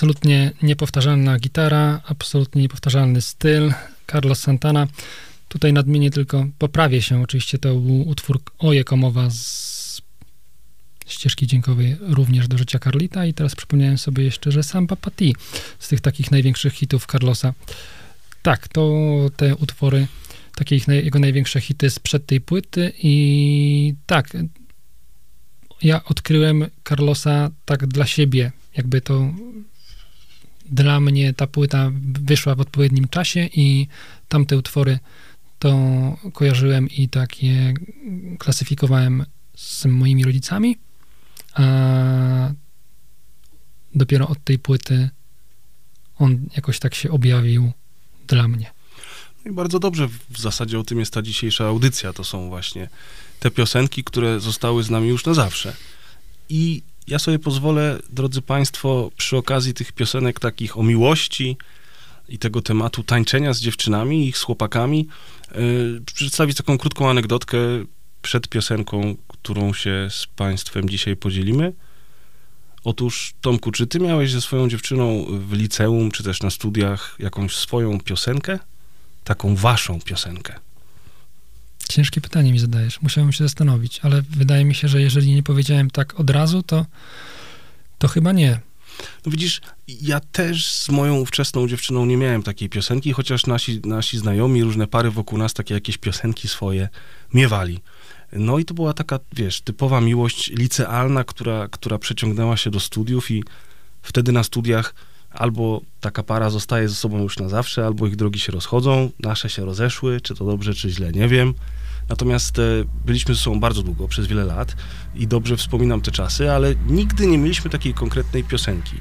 Speaker 4: Absolutnie niepowtarzalna gitara, absolutnie niepowtarzalny styl. Carlos Santana. Tutaj nadmienię tylko, poprawię się, oczywiście to był utwór Oje Komowa z ścieżki dźwiękowej również do życia Carlita i teraz przypomniałem sobie jeszcze, że Samba Pati z tych takich największych hitów Carlosa. Tak, to te utwory, takie ich, jego największe hity sprzed tej płyty i tak, ja odkryłem Carlosa tak dla siebie, jakby to dla mnie ta płyta wyszła w odpowiednim czasie i tamte utwory to kojarzyłem i tak je klasyfikowałem z moimi rodzicami, a dopiero od tej płyty on jakoś tak się objawił dla mnie.
Speaker 5: No i bardzo dobrze w zasadzie o tym jest ta dzisiejsza audycja. To są właśnie te piosenki, które zostały z nami już na zawsze. I ja sobie pozwolę, drodzy Państwo, przy okazji tych piosenek takich o miłości i tego tematu tańczenia z dziewczynami i z chłopakami, yy, przedstawić taką krótką anegdotkę przed piosenką, którą się z Państwem dzisiaj podzielimy. Otóż, Tomku, czy ty miałeś ze swoją dziewczyną w liceum, czy też na studiach jakąś swoją piosenkę? Taką waszą piosenkę?
Speaker 4: Ciężkie pytanie mi zadajesz. Musiałem się zastanowić, ale wydaje mi się, że jeżeli nie powiedziałem tak od razu, to, to chyba nie.
Speaker 5: No widzisz, ja też z moją ówczesną dziewczyną nie miałem takiej piosenki, chociaż nasi, nasi znajomi, różne pary wokół nas takie jakieś piosenki swoje miewali. No i to była taka, wiesz, typowa miłość licealna, która, która przeciągnęła się do studiów i wtedy na studiach albo taka para zostaje ze sobą już na zawsze, albo ich drogi się rozchodzą, nasze się rozeszły, czy to dobrze, czy źle, nie wiem. Natomiast e, byliśmy ze sobą bardzo długo, przez wiele lat i dobrze wspominam te czasy, ale nigdy nie mieliśmy takiej konkretnej piosenki.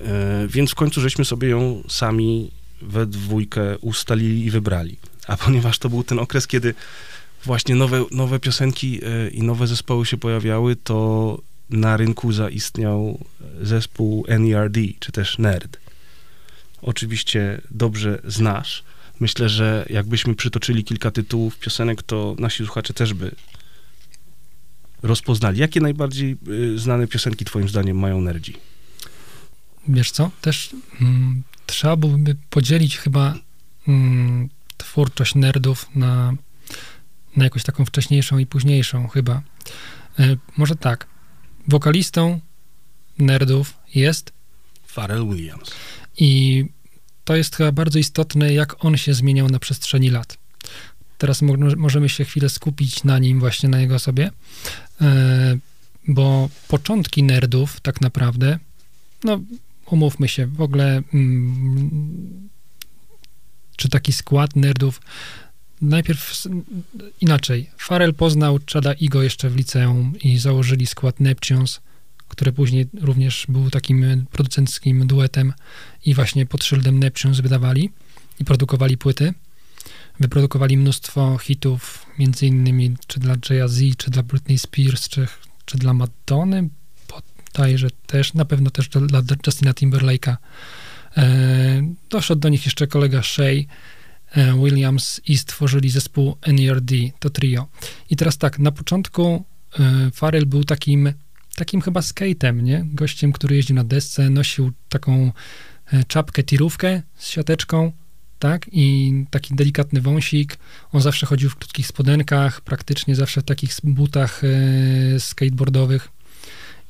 Speaker 5: E, więc w końcu żeśmy sobie ją sami we dwójkę ustalili i wybrali. A ponieważ to był ten okres, kiedy właśnie nowe, nowe piosenki e, i nowe zespoły się pojawiały, to na rynku zaistniał zespół NERD, czy też NERD. Oczywiście dobrze znasz. Myślę, że jakbyśmy przytoczyli kilka tytułów piosenek, to nasi słuchacze też by rozpoznali. Jakie najbardziej y, znane piosenki twoim zdaniem mają nerdzi?
Speaker 4: Wiesz co, też mm, trzeba byłoby podzielić chyba mm, twórczość nerdów na, na jakąś taką wcześniejszą i późniejszą chyba. E, może tak, wokalistą nerdów jest
Speaker 5: Pharrell Williams.
Speaker 4: i to jest chyba bardzo istotne, jak on się zmieniał na przestrzeni lat. Teraz mo- możemy się chwilę skupić na nim, właśnie na jego osobie, e, bo początki nerdów tak naprawdę, no umówmy się, w ogóle mm, czy taki skład nerdów. Najpierw inaczej. Farrell poznał Chada Igo jeszcze w liceum i założyli skład Neptunes, który później również był takim producenckim duetem i właśnie pod szyldem Neptunes wydawali i produkowali płyty. Wyprodukowali mnóstwo hitów, między innymi czy dla Jay-Z, czy dla Britney Spears, czy, czy dla Madonny, bodajże też, na pewno też dla, dla Justina Timberlake'a. E, doszedł do nich jeszcze kolega Shay e, Williams i stworzyli zespół NERD, to trio. I teraz tak, na początku e, Farrell był takim, takim chyba skatem, nie? Gościem, który jeździł na desce, nosił taką e, czapkę, tirówkę z siateczką, tak? I taki delikatny wąsik. On zawsze chodził w krótkich spodenkach, praktycznie zawsze w takich butach e, skateboardowych.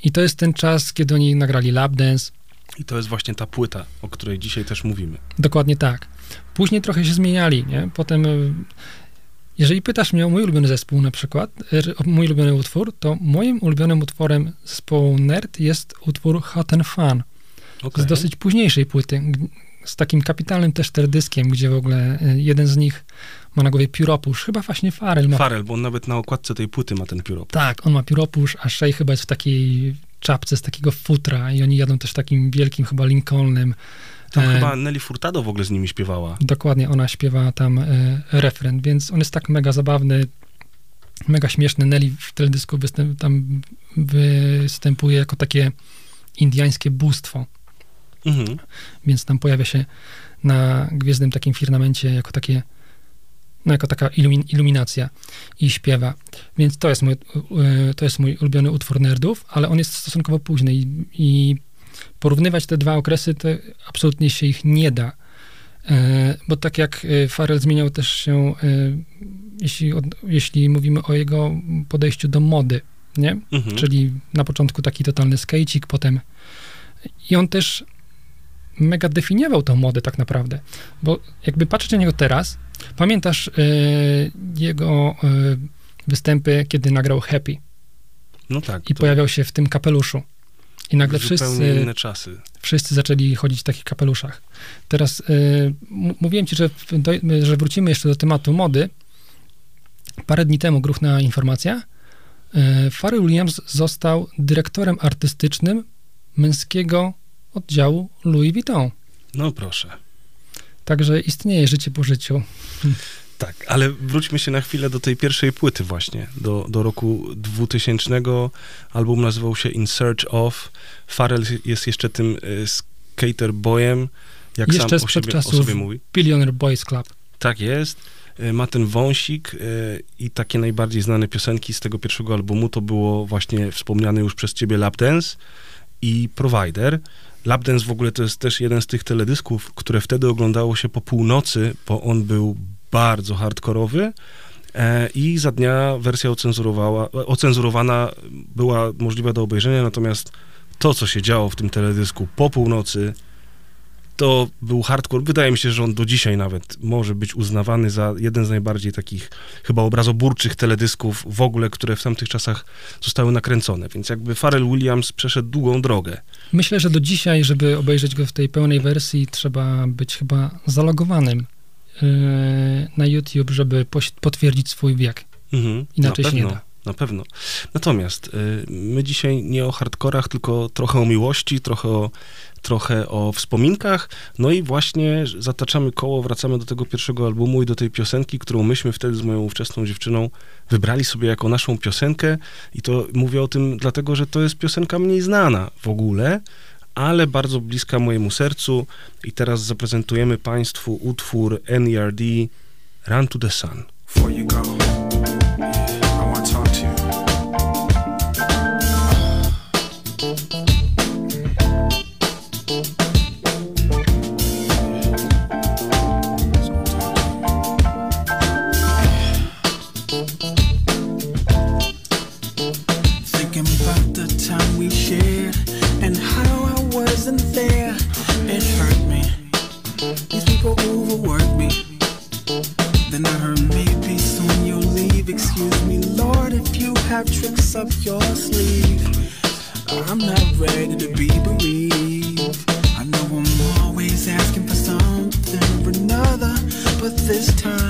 Speaker 4: I to jest ten czas, kiedy oni nagrali Lap Dance.
Speaker 5: I to jest właśnie ta płyta, o której dzisiaj też mówimy.
Speaker 4: Dokładnie tak. Później trochę się zmieniali, nie? Potem, y, jeżeli pytasz mnie o mój ulubiony zespół na przykład, y, o mój ulubiony utwór, to moim ulubionym utworem zespołu Nerd jest utwór Hot and Fun.
Speaker 5: Okej.
Speaker 4: Z dosyć późniejszej płyty, z takim kapitalnym też terdyskiem, gdzie w ogóle y, jeden z nich ma na głowie pióropusz. Chyba właśnie Farel ma
Speaker 5: Farel, bo on nawet na okładce tej płyty ma ten pióro.
Speaker 4: tak, on ma pióropusz, a Shay chyba jest w takiej czapce z takiego futra i oni jadą też takim wielkim chyba Lincolnem.
Speaker 5: Tam
Speaker 4: E,
Speaker 5: chyba Nelly Furtado w ogóle z nimi śpiewała.
Speaker 4: Dokładnie, ona śpiewa tam e, refren, więc on jest tak mega zabawny, mega śmieszny. Nelly w teledysku występ, tam występuje jako takie indiańskie bóstwo,
Speaker 5: Mhm.
Speaker 4: więc tam pojawia się na gwiezdnym takim firmamencie jako takie no jako taka ilumin, iluminacja i śpiewa. Więc to jest, mój, to jest mój ulubiony utwór nerdów, ale on jest stosunkowo późny i, i porównywać te dwa okresy, to absolutnie się ich nie da. E, Bo tak jak e, Farrell zmieniał też się, e, jeśli, jeśli mówimy o jego podejściu do mody, nie?
Speaker 5: Mhm.
Speaker 4: Czyli na początku taki totalny skejcik, potem i on też mega definiował tą modę tak naprawdę, bo jakby patrzeć na niego teraz, pamiętasz jego występy, kiedy nagrał Happy
Speaker 5: No tak.
Speaker 4: i
Speaker 5: to
Speaker 4: pojawiał się w tym kapeluszu. I nagle wszyscy, wszyscy zaczęli chodzić w takich kapeluszach. Teraz y, mówiłem ci, że, do, że wrócimy jeszcze do tematu mody. Parę dni temu gruchna informacja. Y, Pharrell Williams został dyrektorem artystycznym męskiego oddziału Louis Vuitton.
Speaker 5: No proszę.
Speaker 4: Także istnieje życie po życiu.
Speaker 5: Tak, ale wróćmy się na chwilę do tej pierwszej płyty właśnie, do, do roku 2000. Album nazywał się In Search Of. Farrell jest jeszcze tym y, skater boyem, jak
Speaker 4: Jeszcze
Speaker 5: sam o, siebie, o
Speaker 4: czasów
Speaker 5: sobie mówi.
Speaker 4: Billionaire Boys Club.
Speaker 5: Tak jest. Y, Ma ten wąsik y, i takie najbardziej znane piosenki z tego pierwszego albumu to było właśnie wspomniane już przez ciebie Lap Dance i Provider. Lap Dance w ogóle to jest też jeden z tych teledysków, które wtedy oglądało się po północy, bo on był bardzo hardkorowy e, i za dnia wersja ocenzurowała, ocenzurowana była możliwa do obejrzenia, natomiast to, co się działo w tym teledysku po północy, to był hardcore. Wydaje mi się, że on do dzisiaj nawet może być uznawany za jeden z najbardziej takich chyba obrazoburczych teledysków w ogóle, które w tamtych czasach zostały nakręcone. Więc jakby Pharrell Williams przeszedł długą drogę.
Speaker 4: Myślę, że do dzisiaj, żeby obejrzeć go w tej pełnej wersji, trzeba być chyba zalogowanym na YouTube, żeby potwierdzić swój wiek.
Speaker 5: Mhm,
Speaker 4: Inaczej
Speaker 5: na
Speaker 4: się nie da.
Speaker 5: Na pewno. Natomiast y, my dzisiaj nie o hardkorach, tylko trochę o miłości, trochę o, trochę o wspominkach. No i właśnie zataczamy koło, wracamy do tego pierwszego albumu i do tej piosenki, którą myśmy wtedy z moją ówczesną dziewczyną wybrali sobie jako naszą piosenkę. I to mówię o tym dlatego, że to jest piosenka mniej znana w ogóle, ale bardzo bliska mojemu sercu. I teraz zaprezentujemy Państwu utwór NERD Run to the Sun.
Speaker 13: have tricks up your sleeve. I'm not ready to be bereaved. I know I'm always asking for something or another, but this time.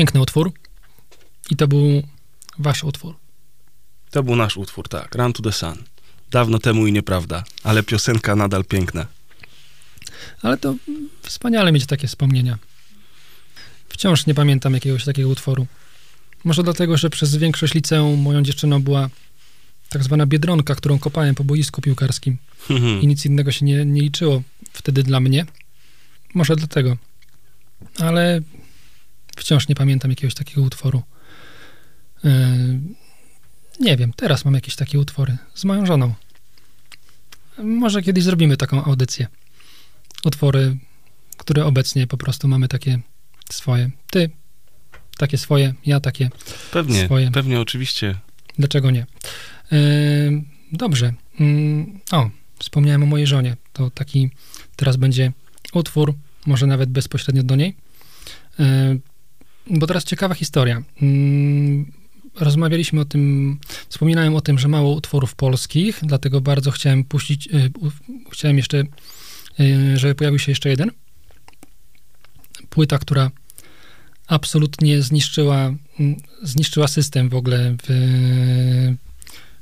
Speaker 4: Piękny utwór. I to był wasz utwór.
Speaker 5: To był nasz utwór, tak. Run to the Sun. Dawno temu i nieprawda, ale piosenka nadal piękna.
Speaker 4: Ale to wspaniale mieć takie wspomnienia. Wciąż nie pamiętam jakiegoś takiego utworu. Może dlatego, że przez większość liceum moją dziewczyną była tak zwana biedronka, którą kopałem po boisku piłkarskim. Mhm. I nic innego się nie, nie liczyło wtedy dla mnie. Może dlatego. Ale wciąż nie pamiętam jakiegoś takiego utworu. E, nie wiem, teraz mam jakieś takie utwory z moją żoną. Może kiedyś zrobimy taką audycję. Utwory, które obecnie po prostu mamy takie swoje. Ty takie swoje, ja takie
Speaker 5: pewnie,
Speaker 4: swoje.
Speaker 5: Pewnie, oczywiście.
Speaker 4: Dlaczego nie? E, dobrze. Mm, o, wspomniałem o mojej żonie. To taki teraz będzie utwór, może nawet bezpośrednio do niej. E, bo teraz ciekawa historia. Mm, Rozmawialiśmy o tym, wspominałem o tym, że mało utworów polskich, dlatego bardzo chciałem puścić, u- chciałem jeszcze, y, żeby pojawił się jeszcze jeden. Płyta, która absolutnie zniszczyła, mm, zniszczyła system w ogóle w,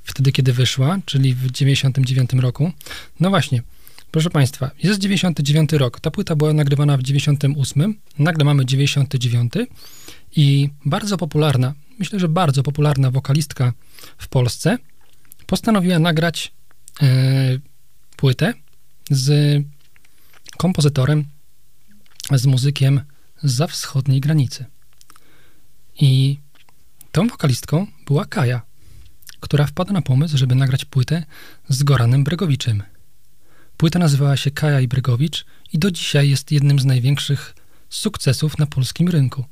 Speaker 4: wtedy, kiedy wyszła, czyli w 99 roku. No właśnie, proszę Państwa, jest 99 rok. Ta płyta była nagrywana w 98, nagle mamy 99 i bardzo popularna, myślę, że bardzo popularna wokalistka w Polsce postanowiła nagrać e, płytę z kompozytorem, z muzykiem za wschodniej granicy. I tą wokalistką była Kaja, która wpadła na pomysł, żeby nagrać płytę z Goranem Bregowiczem. Płyta nazywała się Kaja i i do dzisiaj jest jednym z największych sukcesów na polskim rynku.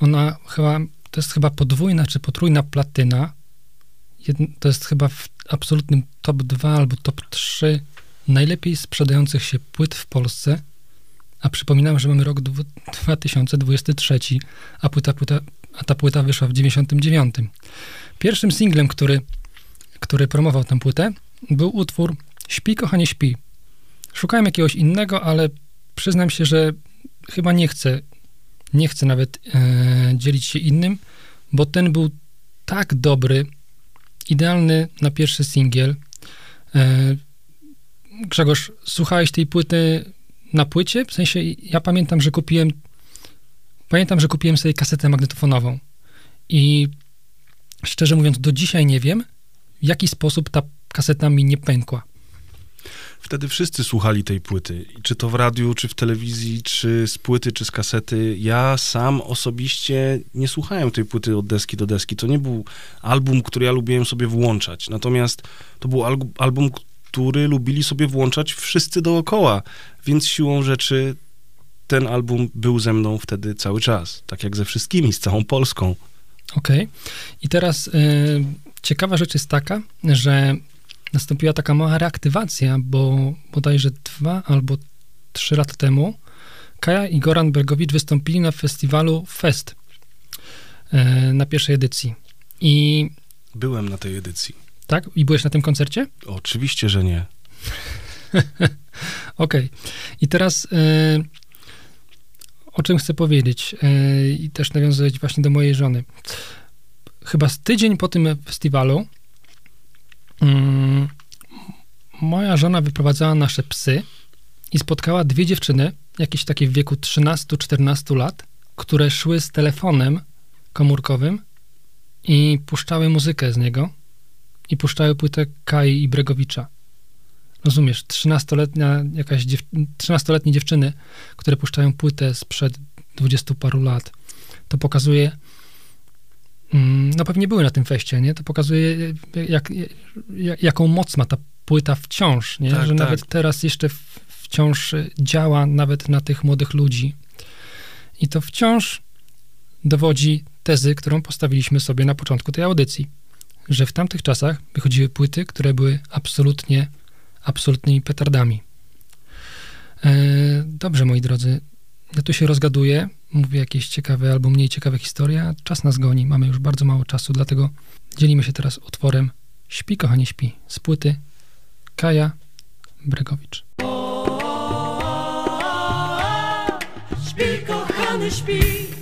Speaker 4: Ona chyba, to jest chyba podwójna czy potrójna platyna. Jedn, to jest chyba w absolutnym top 2 albo top 3 najlepiej sprzedających się płyt w Polsce. A przypominam, że mamy rok dwu- 2023, a, płyta, płyta, a ta płyta wyszła w 99. Pierwszym singlem, który, który promował tę płytę, był utwór Śpi, kochanie, śpi. Szukałem jakiegoś innego, ale przyznam się, że chyba nie chcę, nie chcę nawet e, dzielić się innym, bo ten był tak dobry, idealny na pierwszy singiel. E, Grzegorz, słuchałeś tej płyty na płycie? W sensie, ja pamiętam, że kupiłem pamiętam, że kupiłem sobie kasetę magnetofonową i szczerze mówiąc, do dzisiaj nie wiem, w jaki sposób ta kaseta mi nie pękła.
Speaker 5: Wtedy wszyscy słuchali tej płyty. Czy to w radiu, czy w telewizji, czy z płyty, czy z kasety. Ja sam osobiście nie słuchałem tej płyty od deski do deski. To nie był album, który ja lubiłem sobie włączać. Natomiast to był alg- album, który lubili sobie włączać wszyscy dookoła. Więc siłą rzeczy ten album był ze mną wtedy cały czas. Tak jak ze wszystkimi, z całą Polską.
Speaker 4: Okej. I teraz y, ciekawa rzecz jest taka, że nastąpiła taka mała reaktywacja, bo bodajże dwa albo trzy lata temu Kaja i Goran Bergowicz wystąpili na festiwalu Fest y, na pierwszej edycji. I
Speaker 5: Byłem na tej edycji.
Speaker 4: tak? I byłeś na tym koncercie?
Speaker 5: Oczywiście, że nie.
Speaker 4: Okej. I teraz y, o czym chcę powiedzieć y, i też nawiązywać właśnie do mojej żony. Chyba z tydzień po tym festiwalu mm, moja żona wyprowadzała nasze psy i spotkała dwie dziewczyny, jakieś takie w wieku 13-14 lat, które szły z telefonem komórkowym i puszczały muzykę z niego i puszczały płytę Kai i Bregowicza. Rozumiesz, 13-letnia jakaś dziew... 13-letnie dziewczyny, które puszczają płytę sprzed 20 paru lat, to pokazuje, no pewnie były na tym feście, nie? To pokazuje, jak, jak, jaką moc ma ta płyta wciąż, nie?
Speaker 5: Tak,
Speaker 4: Że
Speaker 5: tak.
Speaker 4: nawet teraz jeszcze wciąż działa nawet na tych młodych ludzi. I to wciąż dowodzi tezy, którą postawiliśmy sobie na początku tej audycji, że w tamtych czasach wychodziły płyty, które były absolutnie absolutnymi petardami. E, dobrze, moi drodzy, ja tu się rozgaduję, mówię jakieś ciekawe albo mniej ciekawe historie, a czas nas goni, mamy już bardzo mało czasu, dlatego dzielimy się teraz utworem Śpi, kochanie, śpi, z płyty Kaja Bregowicz.
Speaker 14: Śpi, kochany, śpi.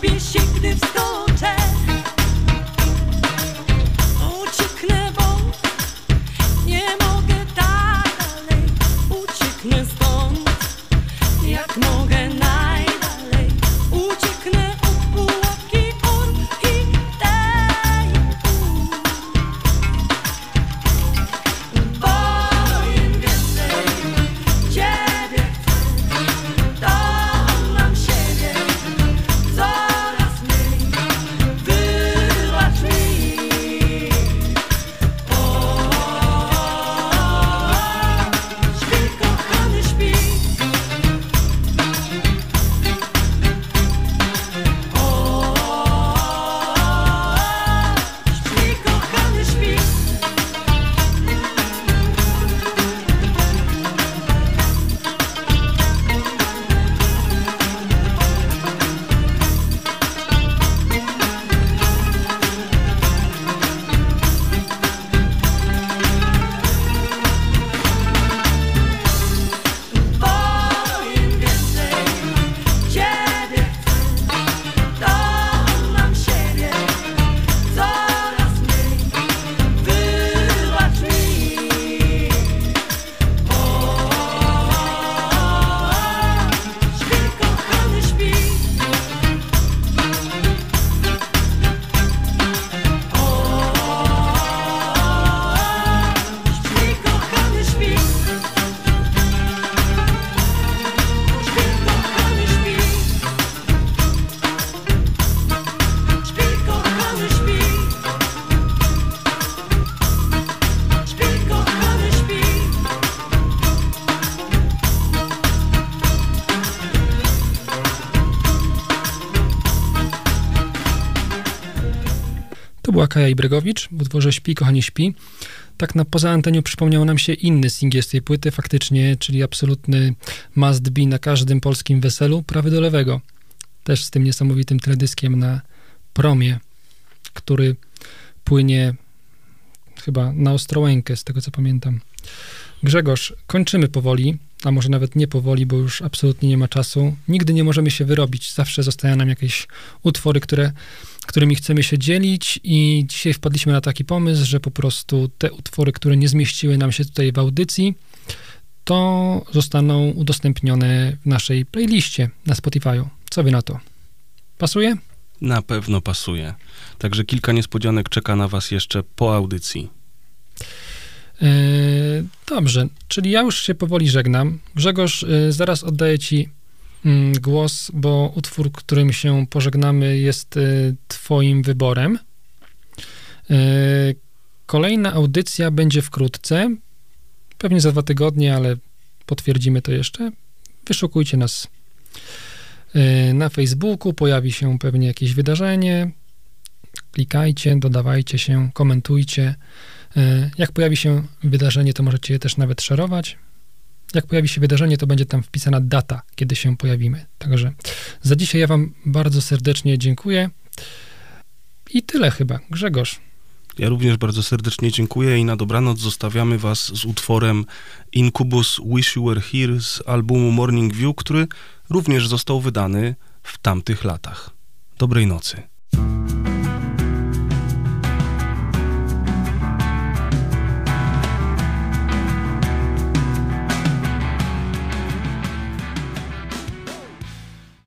Speaker 14: pięści, gdy
Speaker 4: wskoczę. Kaja Ibregowicz w utworze Śpi, kochanie, śpi. Tak na poza antenią przypomniał nam się inny singiel z tej płyty faktycznie, czyli absolutny must be na każdym polskim weselu, prawy do lewego. Też z tym niesamowitym teledyskiem na promie, który płynie chyba na Ostrołękę, z tego co pamiętam. Grzegorz, kończymy powoli, a może nawet nie powoli, bo już absolutnie nie ma czasu. Nigdy nie możemy się wyrobić, zawsze zostają nam jakieś utwory, które, którymi chcemy się dzielić i dzisiaj wpadliśmy na taki pomysł, że po prostu te utwory, które nie zmieściły nam się tutaj w audycji, to zostaną udostępnione w naszej playliście na Spotify'u. Co wy na to? Pasuje?
Speaker 5: Na pewno pasuje. Także kilka niespodzianek czeka na was jeszcze po audycji.
Speaker 4: E, Dobrze, czyli ja już się powoli żegnam. Grzegorz, e, zaraz oddaję ci mm, głos, bo utwór, którym się pożegnamy, jest e, twoim wyborem. Kolejna audycja będzie wkrótce, pewnie za dwa tygodnie, ale potwierdzimy to jeszcze. Wyszukujcie nas na Facebooku, pojawi się pewnie jakieś wydarzenie. Klikajcie, dodawajcie się, komentujcie. E, Jak pojawi się wydarzenie, to możecie je też nawet szerować. Jak pojawi się wydarzenie, to będzie tam wpisana data, kiedy się pojawimy. Także za dzisiaj ja Wam bardzo serdecznie dziękuję. I tyle chyba. Grzegorz.
Speaker 5: Ja również bardzo serdecznie dziękuję i na dobranoc zostawiamy was z utworem Incubus Wish You Were Here z albumu Morning View, który również został wydany w tamtych latach. Dobrej nocy.